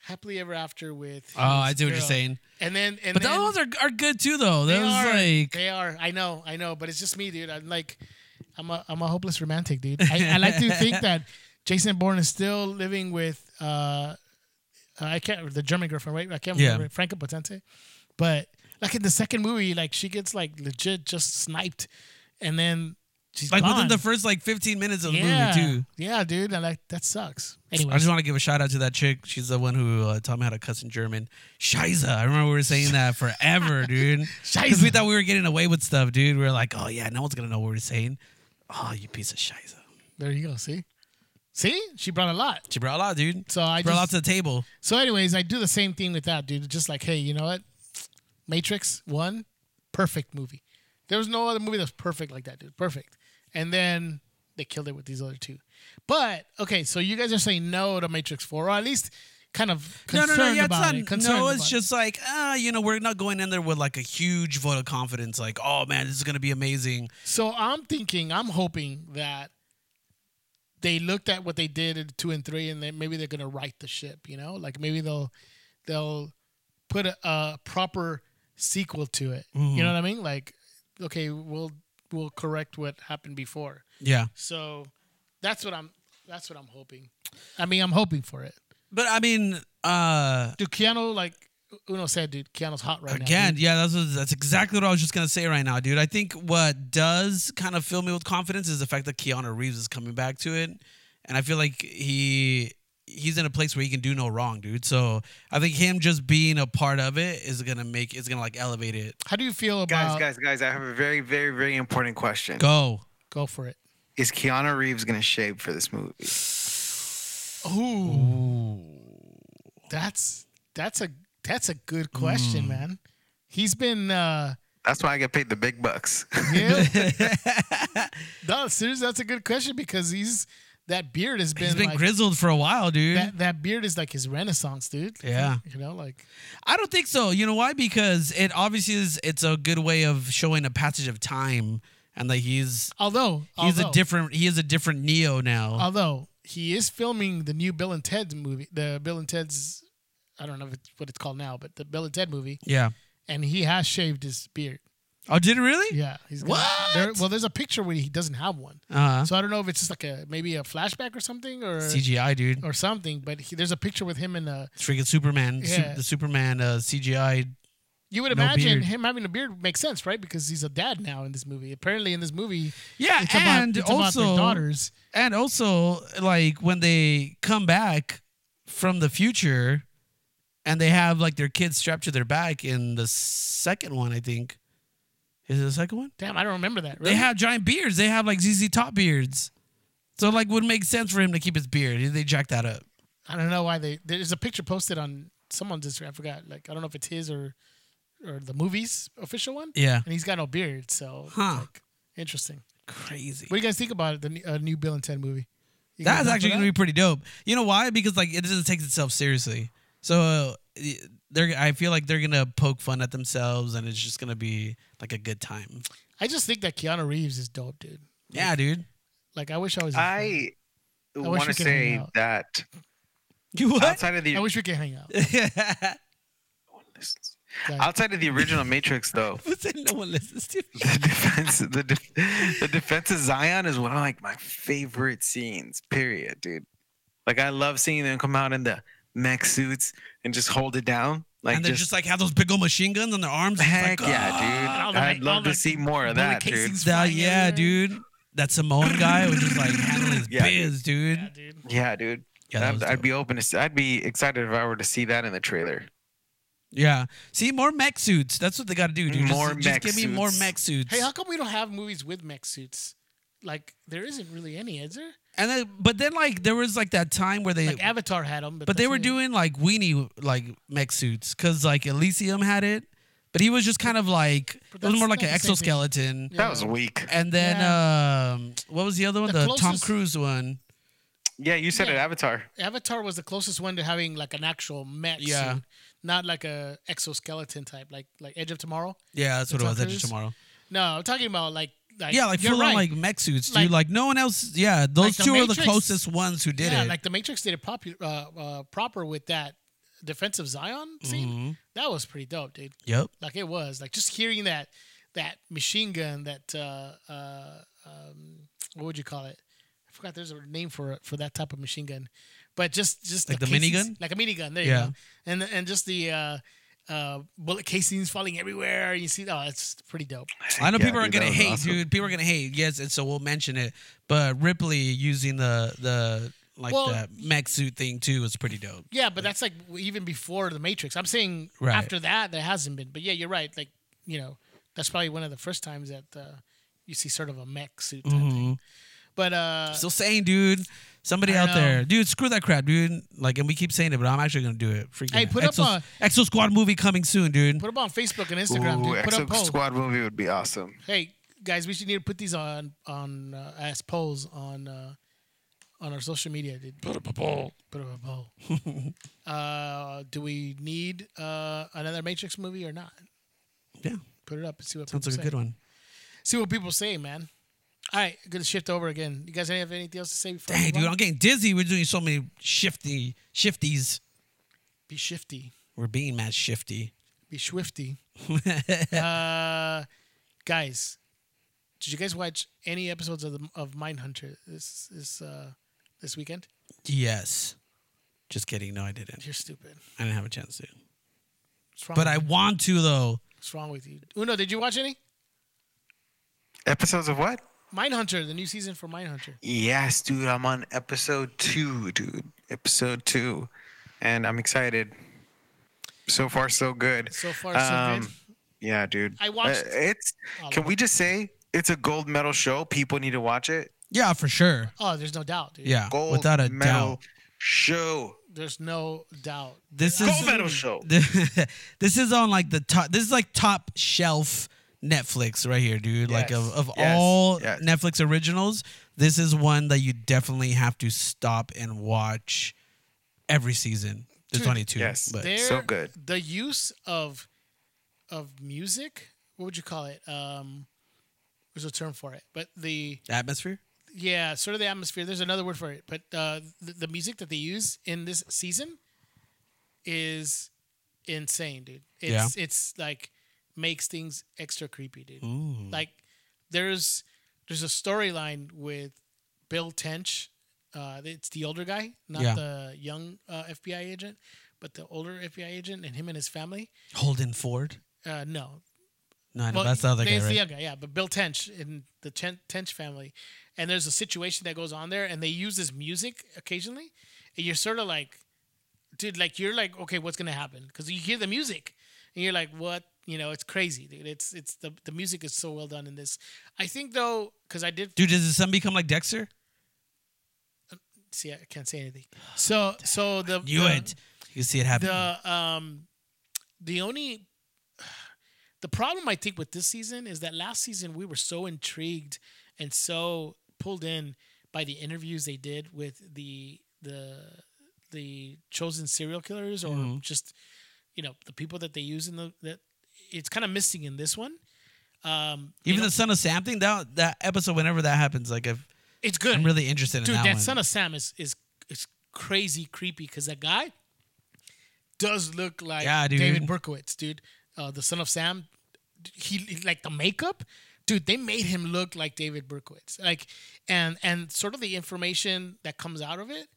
happily ever after with. Oh, I see what you're saying. And then, and But then those are are good too though. they Those are, like they are. I know, I know, but it's just me, dude. I'm like, I'm a, I'm a hopeless romantic, dude. I, I like to think that (laughs) Jason Bourne is still living with, uh, I can't the German girlfriend, right? I can't Yeah. remember Franka Potente, but like in the second movie, like she gets like legit just sniped, and then she's Like within the first like 15 minutes of the yeah, movie too. yeah, dude, and like that sucks. Anyway, I just want to give a shout out to that chick. She's the one who uh, taught me how to cuss in German. Scheiße. I remember we were saying that forever, (laughs) dude. Because we thought we were getting away with stuff, dude. We were like, oh, yeah, no one's going to know what we're saying. Oh, you piece of Scheiße. there you go. See, see, she brought a lot. She brought a lot, dude. So I She brought a lot to the table. so anyways, I do the same thing with that, dude. Just like, hey, you know what? Matrix one, perfect movie. There was no other movie that's perfect like that, dude. Perfect. And then they killed it with these other two. But okay, so you guys are saying no to Matrix four, or at least kind of concerned no, no. Yeah, it's about not. it. No, it's about it. just like, ah, you know, we're not going in there with like a huge vote of confidence. Like, oh, man, this is going to be amazing. So I'm thinking, I'm hoping that they looked at what they did in two and three, and then maybe they're gonna right the ship. You know, like maybe they'll they'll put a, a proper sequel to it. You know what I mean? Like, okay, we'll we'll correct what happened before. Yeah. So that's what I'm that's what I'm hoping. I mean, I'm hoping for it. But I mean, uh, Dude, Keanu, like Uno said, dude, Keanu's hot right now. Again, yeah, that's what, that's exactly what I was just gonna say right now, dude. I think what does kind of fill me with confidence is the fact that Keanu Reeves is coming back to it, and I feel like he he's in a place where he can do no wrong, dude. So I think him just being a part of it is gonna make is gonna like elevate it. How do you feel about Guys, guys, guys, I have a very, very, very important question. Go. Go for it. Is Keanu Reeves gonna shave for this movie? Ooh. That's that's a that's a good question, Mm. man. He's been uh That's why I get paid the big bucks. yeah. (laughs) (laughs) no, seriously, that's a good question because he's that beard has been, He's been like grizzled for a while, dude. that that beard is like his renaissance, dude. Yeah. You know, like I don't think so. You know why? Because it obviously is. It's a good way of showing a passage of time, and that he's although he's although, a different he is a different Neo now. although he is filming the new Bill and Ted movie, the Bill and Ted's I don't know if it's what it's called now, but the Bill and Ted movie, yeah. and he has shaved his beard. Oh, did it really? Yeah, he's What? There, well, there's a picture where he doesn't have one, Uh huh. so I don't know if it's just like a maybe a flashback or something or CGI, dude. or something. But he, there's a picture with him in a. It's freaking Superman. Yeah. the Superman uh, CGI. You would No imagine beard. him having a beard makes sense, right? Because he's a dad now in this movie. Apparently, in this movie, Yeah, it's and about it's about also their daughters. and also like when they come back from the future, and they have like their kids strapped to their back in the second one, I think. Is it the second one? Damn, I don't remember that. They have giant beards. They have like ZZ Top beards. So like would make sense for him to keep his beard. They jack that up. I don't know why they. There's a picture posted on someone's Instagram. I forgot. Like I don't know if it's his or or the movie's official one. Yeah. And he's got no beard, so Huh. like, interesting. Crazy. What do you guys think about it, the new- uh, new Bill and Ted movie? You That's actually that? gonna be pretty dope. You know why? Because like it doesn't take itself seriously. So uh, they're I feel like they're gonna poke fun at themselves, and it's just gonna be like a good time. I just think that Keanu Reeves is dope, dude. Yeah, dude. Like I wish I was. his friend. I want to we could hang say that (laughs) You what? outside of the I wish we could hang out. Guys. (laughs) outside of the original Matrix, though, (laughs) Who said no one listens to me? the defense the de- the defense of Zion is one of like my favorite scenes. Period, dude. Like I love seeing them come out in the mech suits and just hold it down. Like and they're just, just, like have those big old machine guns on their arms. heck like, yeah, "Ah." dude. the- I'd all love the to see more of that, dude. casings That- yeah, dude. That Samoan guy was just like handling his (laughs) Yeah, biz, dude. Yeah, dude. Yeah, dude. Yeah, that I'd, I'd be open to. s- I'd be excited if I were to see that in the trailer. Yeah. See, more mech suits. That's what they got to do, dude. More just, just mech give me more suits. mech suits. Hey, how come we don't have movies with mech suits? Like there isn't really any, is there? And then, but then, like, there was like that time where they, Like Avatar had them, but, but they were it. doing like weenie like mech suits because like Elysium had it, but he was just kind of like it was more like an not the same thing. exoskeleton. Yeah. That was weak. And then um, what was the other one? The The, Tom closest- Cruise one. Yeah, you said it, Yeah. Avatar. Avatar was the closest one to having like an actual mech Yeah. suit, not like a exoskeleton type, like like Edge of Tomorrow. Yeah, that's what it Tom was. Edge of Cruise? Tomorrow. No, I'm talking about like like Yeah, like you're full on like mech suits, dude. Like- Like no one else. Yeah, those the two are the closest ones who did yeah, it. like the Matrix did it popular uh, uh, proper with that defensive Zion scene. Mhm. That was pretty dope, dude. Yep. Like it was like just hearing that that machine gun that uh, uh, um, what would you call it? I forgot. There's a name for it for that type of machine gun, but just just Like the casings- minigun? like a minigun. There Yeah. you go. And and just the uh, uh, bullet casings falling everywhere. You see, oh, it's pretty dope. I know Yeah, people are dude, gonna hate, awesome. dude. People are gonna hate. Yes, and so we'll mention it. But Ripley using the the like Well, the mech suit thing too was pretty dope. Yeah, but that's like even before the Matrix. I'm saying Right. after that, there hasn't been. But yeah, you're right. Like you know, that's probably one of the first times that uh, you see sort of a mech suit type thing. But uh, Still saying, dude. Somebody I out know. there, dude. Screw that crap, dude. Like, and we keep saying it, but I'm actually gonna do it. Freaking Hey, put up Exo, a- Exo Squad movie coming soon, dude. put them on Facebook and Instagram, Ooh, dude. Put up Exo polls. Squad movie would be awesome. Hey guys, we should need to put these on on uh, as polls on uh, on our social media. Dude. Put up a poll. Put up a poll. (laughs) uh, do we need uh, another Matrix movie or not? Yeah, Put it up and see what sounds people like a good one. See what people say, man. All right, gonna shift over again. You guys have anything else to say before? Dang, dude, on? I'm getting dizzy. We're doing so many shifty shifties. Be shifty. We're being mad shifty. Be swifty. (laughs) uh, guys, did you guys watch any episodes of the of Mindhunter this this uh this weekend? Yes. Just kidding. No, I didn't. You're stupid. I didn't have a chance to. What's wrong But I you? want to though. What's wrong with you? Uno, did you watch any? Episodes of what? Mindhunter, the new season for Mindhunter. Yes, dude. I'm on episode two, dude. Episode two, and I'm excited. So far, so good. So far, so good. Yeah, dude. I watched Uh, it's. all Can we just say it's a gold medal show? People need to watch it. Yeah, for sure. Oh, there's no doubt, dude. Yeah, Gold without a medal doubt. show. There's no doubt. This is Gold medal show. (laughs) this is on like the top. This is like top shelf Netflix right here, dude. Like of, of yes, all yes. Netflix originals, this is one that you definitely have to stop and watch every season. There's Dude, only two, yes. but There, So good. The use of of music. What would you call it? Um, there's a term for it, but the atmosphere. yeah, sort of the atmosphere. There's another word for it, but uh, the, the music that they use in this season is insane, dude. It's it's like makes things extra creepy, dude. Ooh. Like there's there's a storyline with Bill Tench. Uh, it's the older guy, not Yeah. the young uh, FBI agent, but the older FBI agent and him and his family. Holden Ford. Uh, no, No, well, that's the other guy, right? the young guy, yeah. But Bill Tench in the Ten- Tench family, and there's a situation that goes on there, and they use this music occasionally, and you're sort of like, dude, like you're like, okay, what's gonna happen? Because you hear the music, and you're like, what? You know, it's crazy, dude. It's it's the the music is so well done in this. I think though, because I did Dude, does his son become like Dexter? see, I can't say anything. So so the Knew the, it. You can see it happen. The um, the only (sighs) the problem I think with this season is that last season we were so intrigued and so pulled in by the interviews they did with the the the chosen serial killers or Mm-hmm. just you know the people that they use in the that it's kind of missing in this one. Um, you Even know, the Son of Sam thing. That that episode, whenever that happens, like I've, it's good. I'm really interested in Dude, that, that one. son of Sam is is is crazy creepy because that guy does look like Yeah, dude. David Berkowitz, dude. Uh, the son of Sam, he- like the makeup, dude. They made him look like David Berkowitz, like, and and sort of the information that comes out of it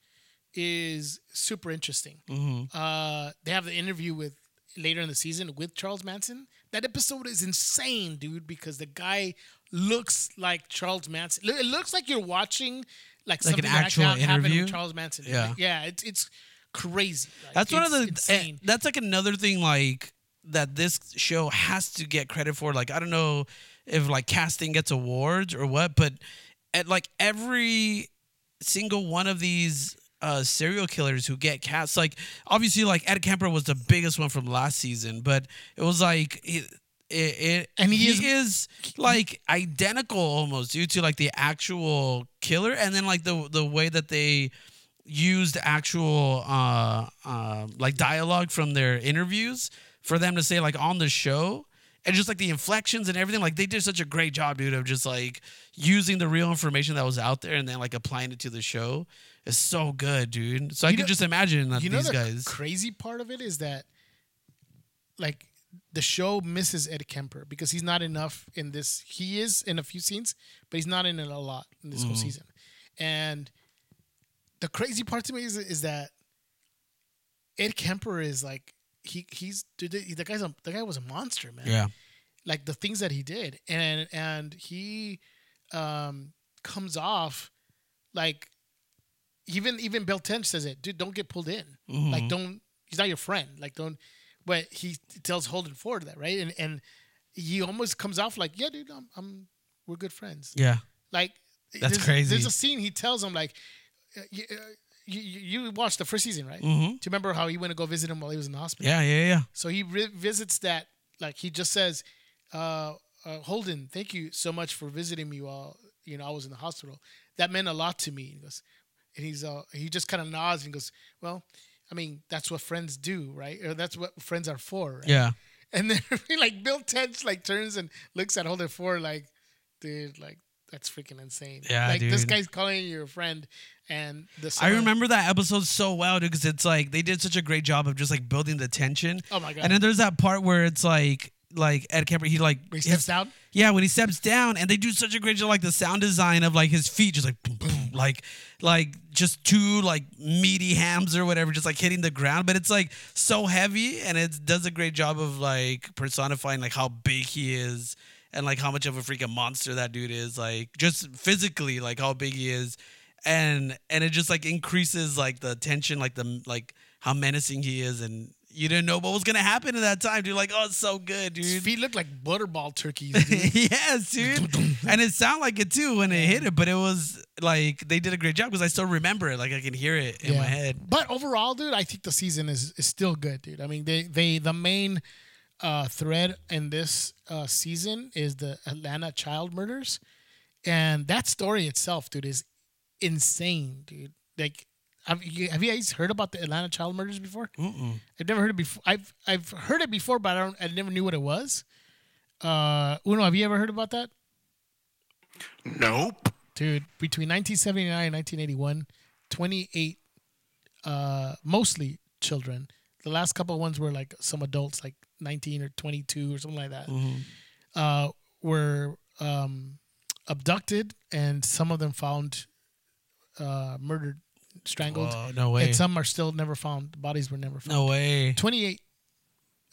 is super interesting. Mm-hmm. Uh, they have the interview with later in the season with Charles Manson. That episode is insane, dude, because the guy looks like Charles Manson. It looks like you're watching like, Like an something that actual happened with interview? Charles Manson. Yeah. Yeah, it's it's crazy. Like, That's one of the. insane. eh, That's like another thing, like that this show has to get credit for. Like I don't know if like casting gets awards or what, but at like every single one of these uh serial killers who get cast, like obviously like Ed Kemper was the biggest one from last season, but it was like. It, it, it And he he, is- is, like identical almost due to like the actual killer and then like the the way that they used actual uh, uh, like dialogue from their interviews for them to say like on the show and just like the inflections and everything like they did such a great job dude of just like using the real information that was out there and then like applying it to the show is so good dude so i You can just imagine that you know these the guys crazy part of it is that like the show misses Ed Kemper because he's not enough in this. He is in a few scenes, but he's not in it a lot in this whole mm-hmm. season. And the crazy part to me is is that Ed Kemper is like he he's dude, the guy's a the guy was a monster, man. Yeah. Like the things that he did, and and he um comes off like even even Bill Tench says it, dude. Don't get pulled in. Mm-hmm. Like don't. He's not your friend. Like don't. But he tells Holden Ford that right, and and he almost comes off like, yeah, dude, I'm, I'm we're good friends. Yeah. Like That's there's, crazy. There's a scene he tells him like, you, you, watched the first season, right? Mm-hmm. Do you remember how he went to go visit him while he was in the hospital? Yeah. Yeah. Yeah. So he re- visits that, like he just says, uh, uh, Holden, thank you so much for visiting me while you know I was in the hospital. That meant a lot to me. He goes, and he's uh, he just kind of nods and goes, well, I mean that's what friends do, right? Or that's what friends are for, right? Yeah. (laughs) And then (laughs) like Bill Tench like turns and looks at Holden Ford like, dude, like that's freaking insane. Yeah, like this guy's calling you your friend, and the I remember that episode so well dude, because it's like they did such a great job of just like building the tension. Oh my god! And then there's that part where it's like like Ed Kemper he like When he his- steps down. Yeah, when he steps down, and they do such a great job, like the sound design of like his feet, just like boom, boom, mm. like like just two like meaty hams or whatever, just like hitting the ground. But it's like so heavy, and it does a great job of like personifying like how big he is and like how much of a freaking monster that dude is, like just physically, like how big he is, and and it just like increases like the tension, like the like how menacing he is, and you didn't know what was gonna happen in that time, dude. Like, oh, it's so good, dude. His feet look like butterball turkeys. (laughs) Dude. yes, dude. (laughs) and it sounded like it too when it hit it, but it was like they did a great job because I still remember it. Like I can hear it in my head. But overall, dude, I think the season is, is still good, dude. I mean, they they the main uh, thread in this uh, season is the Atlanta child murders, and that story itself, dude, is insane, dude. Like, have you, have you guys heard about the Atlanta child murders before? Mm-mm. I've never heard it before. I've I've heard it before, but I don't. I never knew what it was. Uh, Uno, have you ever heard about that? Nope. dude between 1979 and 1981 28 uh mostly children the last couple of ones were like some adults like 19 or 22 or something like that Mm-hmm. uh were um abducted and some of them found uh murdered strangled Whoa, no way. and some are still never found the bodies were never found no way. 28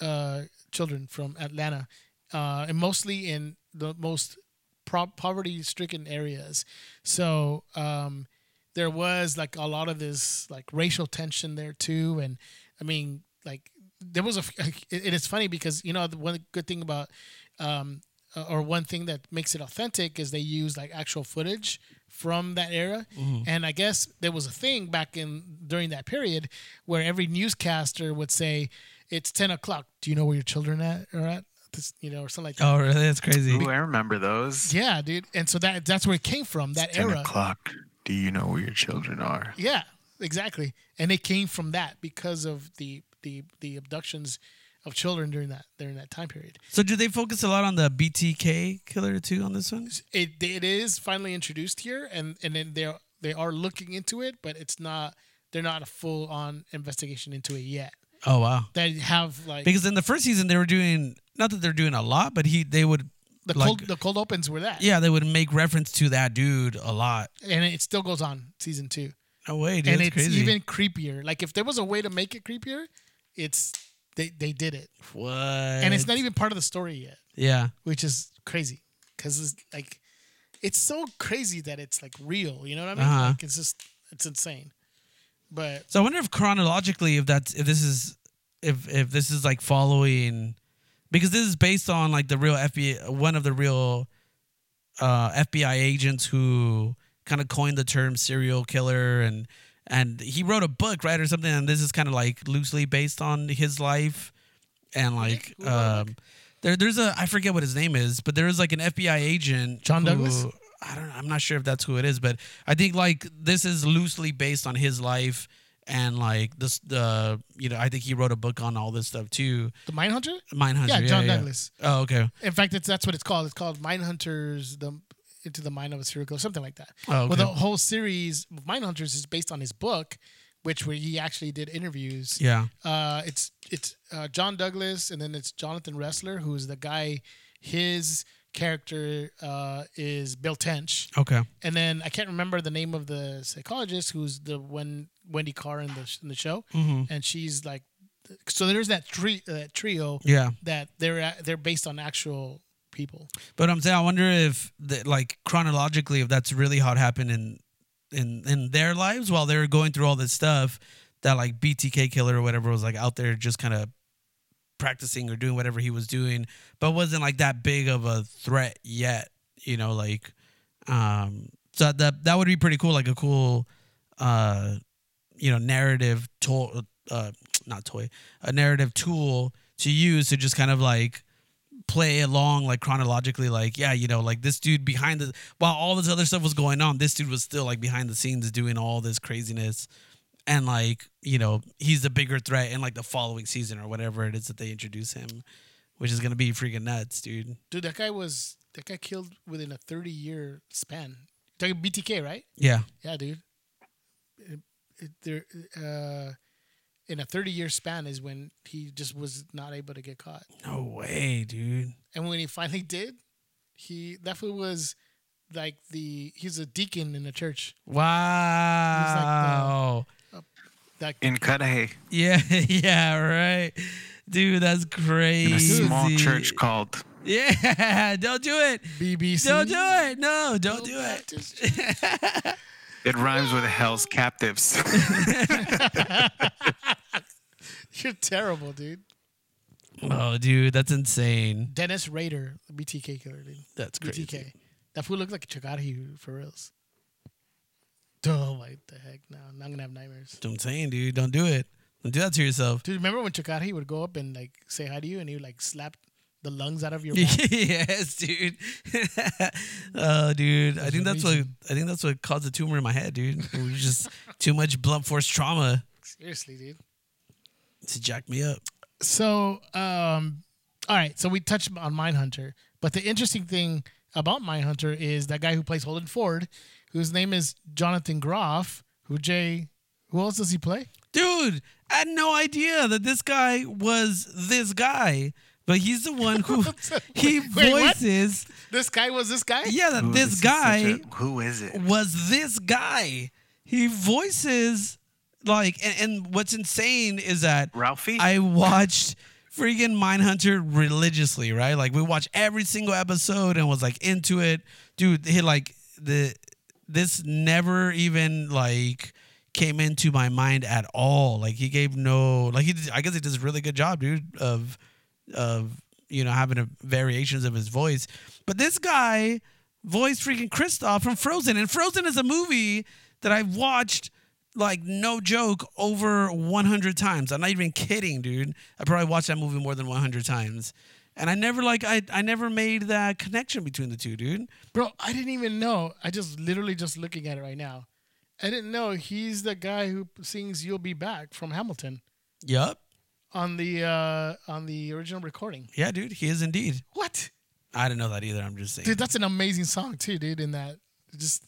uh, children from Atlanta, uh, and mostly in the most pro- poverty-stricken areas. So um, there was like a lot of this like racial tension there too, and I mean like there was a. It, it is funny because you know the one good thing about. Um, uh, or one thing that makes it authentic is they use like actual footage from that era and i guess there was a thing back in during that period where every newscaster would say it's 10 o'clock do you know where your children at, are at this, you know or something like that Oh, really? That's crazy. Ooh, I remember those. yeah dude and so that that's where it came from that Ten era o'clock. Do you know where your children are? yeah exactly and it came from that because of the the the abductions of children during that during that time period So, do they focus a lot on the BTK killer too on this one? it it is finally introduced here, and and then they they are looking into it, but it's not they're not a full on investigation into it yet. Oh wow! They have like Because in the first season they were doing not that they're doing a lot, but he they would the like- cold the cold opens were that, yeah they would make reference to that dude a lot. and it still goes on season two, No way, dude. and it's crazy. even creepier. Like if there was a way to make it creepier, it's they they did it, what? and it's not even part of the story yet, yeah. which is crazy because it's like it's so crazy that it's like real. You know what I mean? Uh-huh. Like it's just it's insane. But So I wonder if chronologically, if that's if this is if if this is like following, because this is based on like the real FBI, one of the real uh, FBI agents who kind of coined the term serial killer, and and he wrote a book, right, or something, and this is kind of like loosely based on his life, and like who um, there there's a I forget what his name is, but there is like an FBI agent, John who- Douglas? I don't. I'm not sure if that's who it is, but I think like this is loosely based on his life and like this. The you know I think he wrote a book on all this stuff too. the Mindhunter, Mindhunter. yeah, John Douglas. Oh, okay. In fact, it's that's what it's called. It's called Mindhunters, the into the mind of a serial killer, something like that. Oh, okay. Well, the whole series of Mindhunters is based on his book, which where he actually did interviews. Yeah. Uh, it's it's uh, John Douglas, and then it's Jonathan Ressler, who is the guy. His character uh, is Bill Tench, Okay. and then I can't remember the name of the psychologist, who's the when Wendy Carr in the in the show, Mm-hmm. and she's like so there's that tri- uh, trio Yeah. that they're they're based on actual people. But I'm saying, I wonder if, the, like, chronologically, if that's really how it happened in in in their lives while they were going through all this stuff. That like BTK killer or whatever was like out there just kind of practicing or doing whatever he was doing, but wasn't like that big of a threat yet. You know, like, um, so that that would be pretty cool. Like a cool, uh, you know, narrative tool, uh, not toy, a narrative tool to use to just kind of like play along like chronologically like yeah you know like this dude behind the while all this other stuff was going on this dude was still like behind the scenes doing all this craziness and like you know he's the bigger threat in like the following season or whatever it is that they introduce him which is gonna be freaking nuts dude Dude, that guy was that guy killed within a 30 year span. Talking BTK, right? yeah Yeah, dude. It, it, there, uh, in a 30 year span is when he just was not able to get caught. no way dude And when he finally did, he that fool was like the he's a deacon in the church. wow uh, That In Cudahy, yeah (laughs) yeah right dude that's crazy. in a small church called. yeah (laughs) don't do it BBC. don't do it no don't do it Baptist (laughs) It rhymes with Hell's Captives. (laughs) You're terrible, dude. oh dude that's insane Dennis Rader, the BTK killer, dude. that's crazy BTK. That fool looked like a Chagari for reals. Oh, what the heck? No, I'm not gonna have nightmares. That's what I'm saying, dude. Don't do it. Don't do that to yourself. Dude, remember when Chagari would go up and like say hi to you and he would like slap the lungs out of your (laughs) yes, dude. (laughs) oh, dude. I think that's what. I think that's what caused the tumor in my head, dude. It was just too much blunt force trauma Seriously, dude. to jack me up. So, um, all right. So we touched on Mindhunter, but the interesting thing about Mindhunter is that guy who plays Holden Ford, whose name is Jonathan Groff. Who Jay? Who else does he play? Dude, I had no idea that this guy was this guy, but he's the one who (laughs) (laughs) he Wait, what? voices. This guy was this guy. Yeah, Ooh, this is guy such a- who is it? was this guy. He voices like, and, and what's insane is that Ralphie? I watched freaking Mindhunter religiously, right? Like we watched every single episode and was like into it, dude. He like the this never even like came into my mind at all. Like he gave no like he I guess he does a really good job, dude, of of you know having a, variations of his voice. But this guy voiced freaking Kristoff from Frozen, and Frozen is a movie that I've watched like no joke over 100 times. I'm not even kidding, dude. I probably watched that movie more than 100 times. And I never like I I never made that connection between the two, dude. Bro, I didn't even know. I just literally just looking at it right now. I didn't know he's the guy who sings "You'll Be Back" from Hamilton Yup. On the uh on the original recording. Yeah, dude, he is indeed. What, I didn't know that either. I'm just saying. dude? That's an amazing song too, dude. In that, just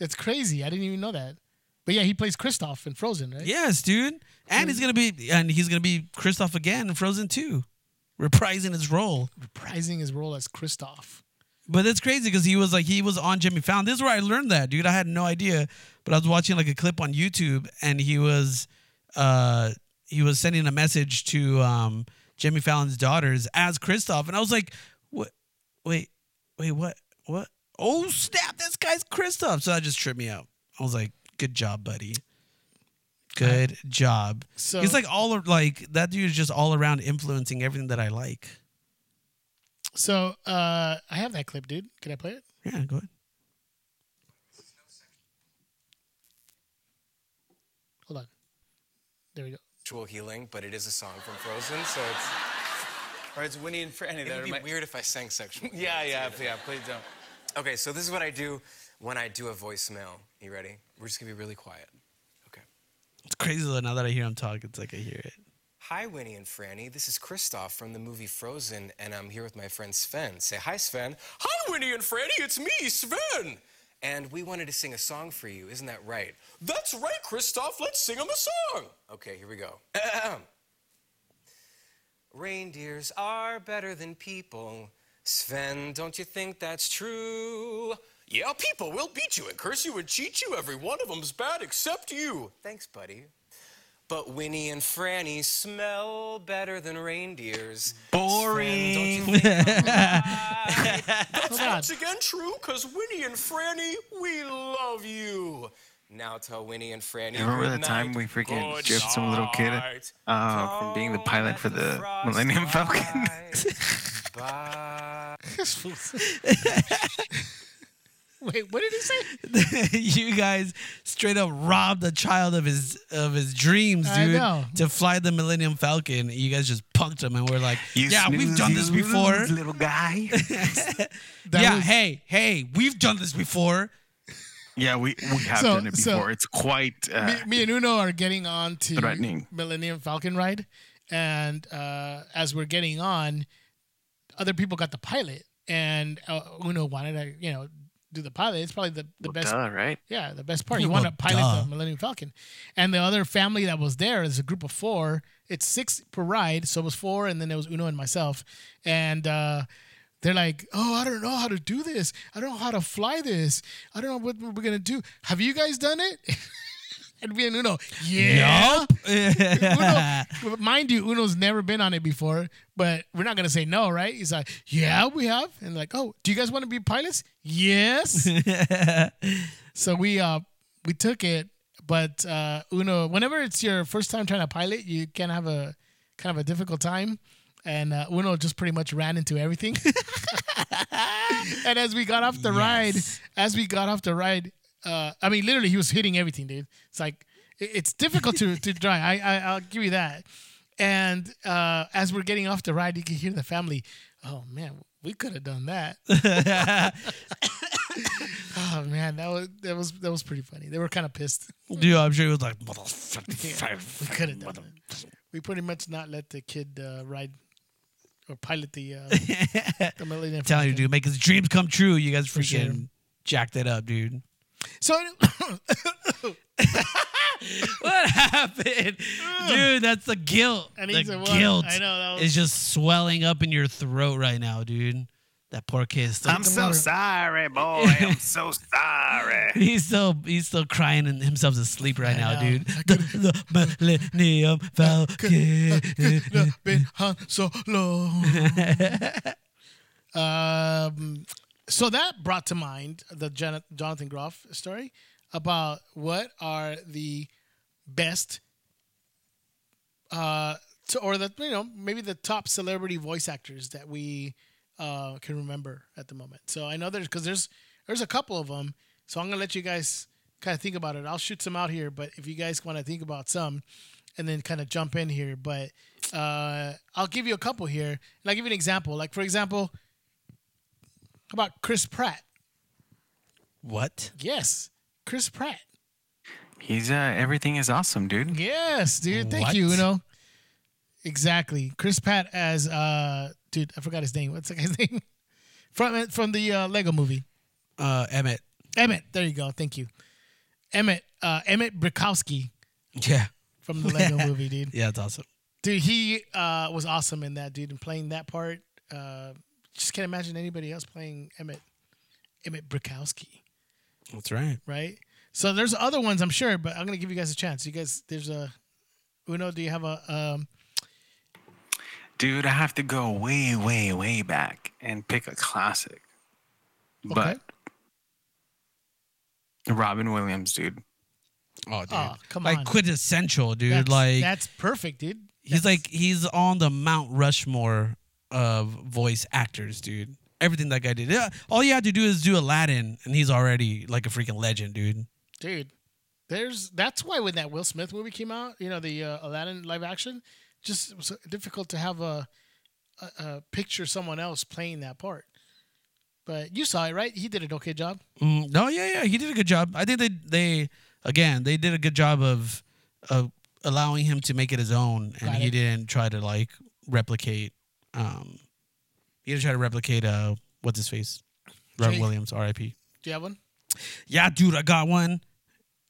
it's crazy. I didn't even know that. But yeah, he plays Kristoff in Frozen, right? Yes, dude. And he's gonna be and he's gonna be Kristoff again in Frozen 2. Reprising his role. reprising his role as Kristoff. But it's crazy because he was like he was on Jimmy Fallon. This is where I learned that, dude. I had no idea. But I was watching like a clip on YouTube and he was uh he was sending a message to um Jimmy Fallon's daughters as Kristoff. And I was like, What wait, wait, what? What? Oh snap, this guy's Kristoff. So that just tripped me out. I was like, Good job, buddy. Good job. So- he's like all like that dude is just all around influencing everything that I like. So uh I have that clip, dude. Can I play it? Yeah, go ahead. Hold on. There we go. Actual healing, but it is a song from Frozen, so it's. Or it's Winnie and Franny It that would be my. weird if I sang sexual. (laughs) Yeah, yeah, yeah. Please don't. Okay, so this is what I do when I do a voicemail. You ready? We're just gonna be really quiet. Okay. It's crazy though. Now that I hear him talk, it's like I hear it. Hi, Winnie and Franny. This is Kristoff from the movie Frozen, and I'm here with my friend Sven. Say hi, Sven. Hi, Winnie and Franny. It's me, Sven. And we wanted to sing a song for you. Isn't that right? That's right, Kristoff. Let's sing him a song. Okay, here we go. (clears throat) Reindeers are better than people. Sven, don't you think that's true? Yeah, people will beat you and curse you and cheat you. Every one of them's bad except you. Thanks, buddy. But Winnie and Franny smell better than reindeers. Boring. Sven, don't you think (laughs) That's once again true, because Winnie and Franny, we love you. Now tell Winnie and Franny. You remember the time we freaking Good gypped some little kid uh, from being the pilot for the Millennium Falcon? (laughs) bite. (laughs) Bye. (laughs) Wait, what did he say? (laughs) you guys straight up robbed a child of his of his dreams, I dude, know. to fly the Millennium Falcon. You guys just punked him, and we're like, You yeah, we've done this before. little guy. (laughs) Yeah, was- hey, hey, we've done this before. yeah, we, we have So- done it so- before. it's quite. Uh, me, me and Uno are getting on to Millennium Falcon ride, and uh, as we're getting on, other people got the pilot, and uh, Uno wanted to, you know, do the pilot. It's probably the, the well, best. duh, right? Yeah, the best part. Yeah, You want to pilot duh. the Millennium Falcon, and the other family that was there is a group of four. It's six per ride, so it was four, and then there was Uno and myself, and. uh they're like, oh, I don't know how to do this. I don't know how to fly this. I don't know what we're gonna do. Have you guys done it? (laughs) and and Uno, yeah. (laughs) Uno, mind you, Uno's never been on it before, but we're not gonna say no, right? He's like, yeah, we have, and like, oh, do you guys want to be pilots? Yes. (laughs) so we uh we took it, but uh Uno, whenever it's your first time trying to pilot, you can have a kind of a difficult time. And uh, Uno just pretty much ran into everything. (laughs) and as we got off the ride, as we got off the ride, uh, I mean, literally, he was hitting everything, dude. It's like it- it's difficult to to drive. I, I I'll give you that. And uh, as we're getting off the ride, you can hear the family. Oh man, we could have done that. (laughs) oh man, that was that was that was pretty funny. They were kind of pissed. Dude, I'm sure he was like, Yeah, (laughs) we could have done it. We pretty much not let the kid uh, ride or pilot the uh, (laughs) the Millennium telling you, dude, make his dreams come true. You guys freaking sure. jacked it up, dude. So (laughs) What happened, dude? That's the guilt. I the some water. guilt I know, that was- is just swelling up in your throat right now, dude. That poor kid. is Still, I'm so water. sorry, boy. (laughs) I'm so sorry. he's still he's still crying and himself to sleep right now, know. dude. The, the Millennium (laughs) Falcon. been Han Solo. um, so that brought to mind the Jon- Jonathan Groff story about what are the best, uh, to, or the you know maybe the top celebrity voice actors that we uh, can remember at the moment. So I know there's because there's there's a couple of them. So I'm gonna let you guys kind of think about it. I'll shoot some out here, but if you guys want to think about some, and then kind of jump in here. But uh, I'll give you a couple here, and I'll give you an example. Like for example, how about Chris Pratt? What? Yes, Chris Pratt. He's uh, everything is awesome, dude. Yes, dude. Thank What? you. You know, exactly. Chris Pratt as uh, dude. I forgot his name. What's the guy's (laughs) name? From from the uh, Lego Movie. Uh, Emmett. Emmett. There you go. Thank you. Emmett. Uh, Emmett Brickowski Yeah. from the Lego (laughs) Movie, dude. Yeah, it's awesome. Dude, he uh, was awesome in that, dude, and playing that part. Uh, just can't imagine anybody else playing Emmett Emmett Brickowski, That's right. right? So there's other ones, I'm sure, but I'm gonna give you guys a chance. You guys, there's a Uno. Do you have a um, Dude, I have to go way, way, way back and pick a classic. But Robin Williams, dude. Oh, dude. Oh, come like on. quintessential, dude. that's, like that's perfect, dude. he's That's- like he's on the Mount Rushmore of voice actors, dude. Everything that guy did. Yeah, all you had to do is do Aladdin, and he's already like a freaking legend, dude. dude. There's that's why when that Will Smith movie came out, you know the uh, Aladdin live action, just it was difficult to have a, a, a picture someone else playing that part. But you saw it, right? He did an okay job. Mm, no, yeah, yeah, he did a good job. I think they they again they did a good job of of allowing him to make it his own, and Got he it. didn't try to like replicate. Um, he didn't try to replicate uh what's his face, Jay- Williams, R.I.P. Do you have one? Yeah, dude, I got one,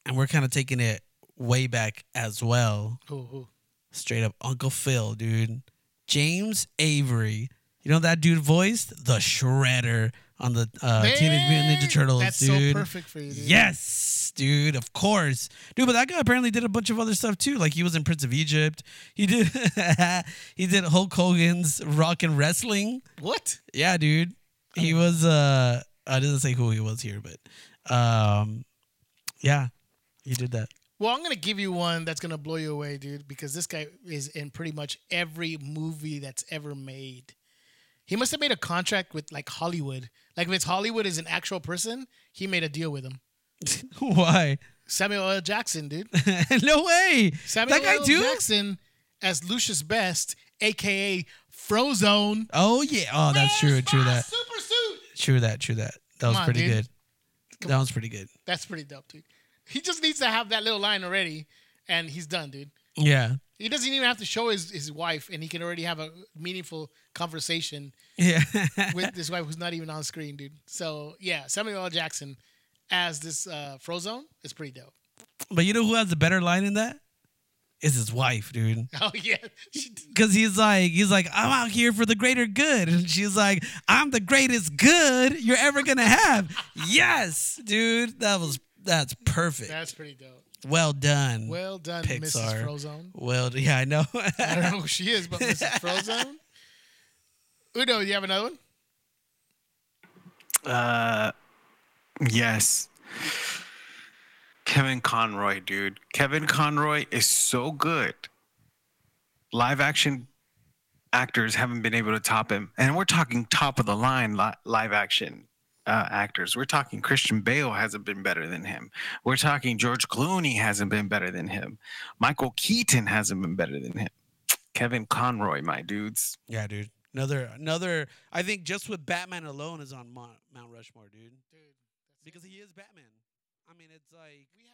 and we're kind of taking it way back as well. Who? Who? Straight up Uncle Phil, dude. James Avery. You know that dude voiced the Shredder on the uh, Teenage Mutant Ninja Turtles, That's dude. so perfect for you, dude. Yes, dude. Of course, dude. But that guy apparently did a bunch of other stuff too. Like he was in Prince of Egypt. He did. (laughs) he did Hulk Hogan's Rock and Wrestling. What? Yeah, dude. He was. uh I didn't say who he was here, but um, yeah, he did that. Well, I'm gonna give you one that's gonna blow you away, dude, because this guy is in pretty much every movie that's ever made. He must have made a contract with like Hollywood. Like if it's Hollywood is an actual person, he made a deal with him. (laughs) Why? Samuel L. Jackson, dude. (laughs) no way. Samuel that guy L. too. Jackson as Lucius Best, aka Frozone. Oh yeah. Oh, that's true. Where's True that. Super suit. True that. True that. That was on, pretty dude. good. That was pretty good. That's pretty dope, dude. He just needs to have that little line already, and he's done, dude. Yeah. He doesn't even have to show his, his wife, and he can already have a meaningful conversation Yeah. (laughs) with his wife who's not even on screen, dude. So yeah, Samuel L. Jackson as this uh, Frozone is pretty dope. but you know who has a better line in that? Is his wife, dude. (laughs) Oh yeah, Cause he's like, he's like, I'm out here for the greater good, and she's like, I'm the greatest good you're ever gonna have. (laughs) yes, dude, that was that's perfect. that's pretty dope. Well done. Well done, Pixar. Mrs. Frozone. Well, yeah, I know. (laughs) I don't know who she is, but Mrs. Frozone. Uno, you have another one? Uh, yes. Kevin Conroy, dude. Kevin Conroy is so good. Live action actors haven't been able to top him, and we're talking top of the line li- live action uh, actors. We're talking Christian Bale hasn't been better than him. We're talking George Clooney hasn't been better than him. Michael Keaton hasn't been better than him. Kevin Conroy, my dudes. yeah, dude. Another, another. I think just with Batman alone is on Mount, Mount Rushmore, dude. Dude, Because he is Batman. I mean, it's like we had this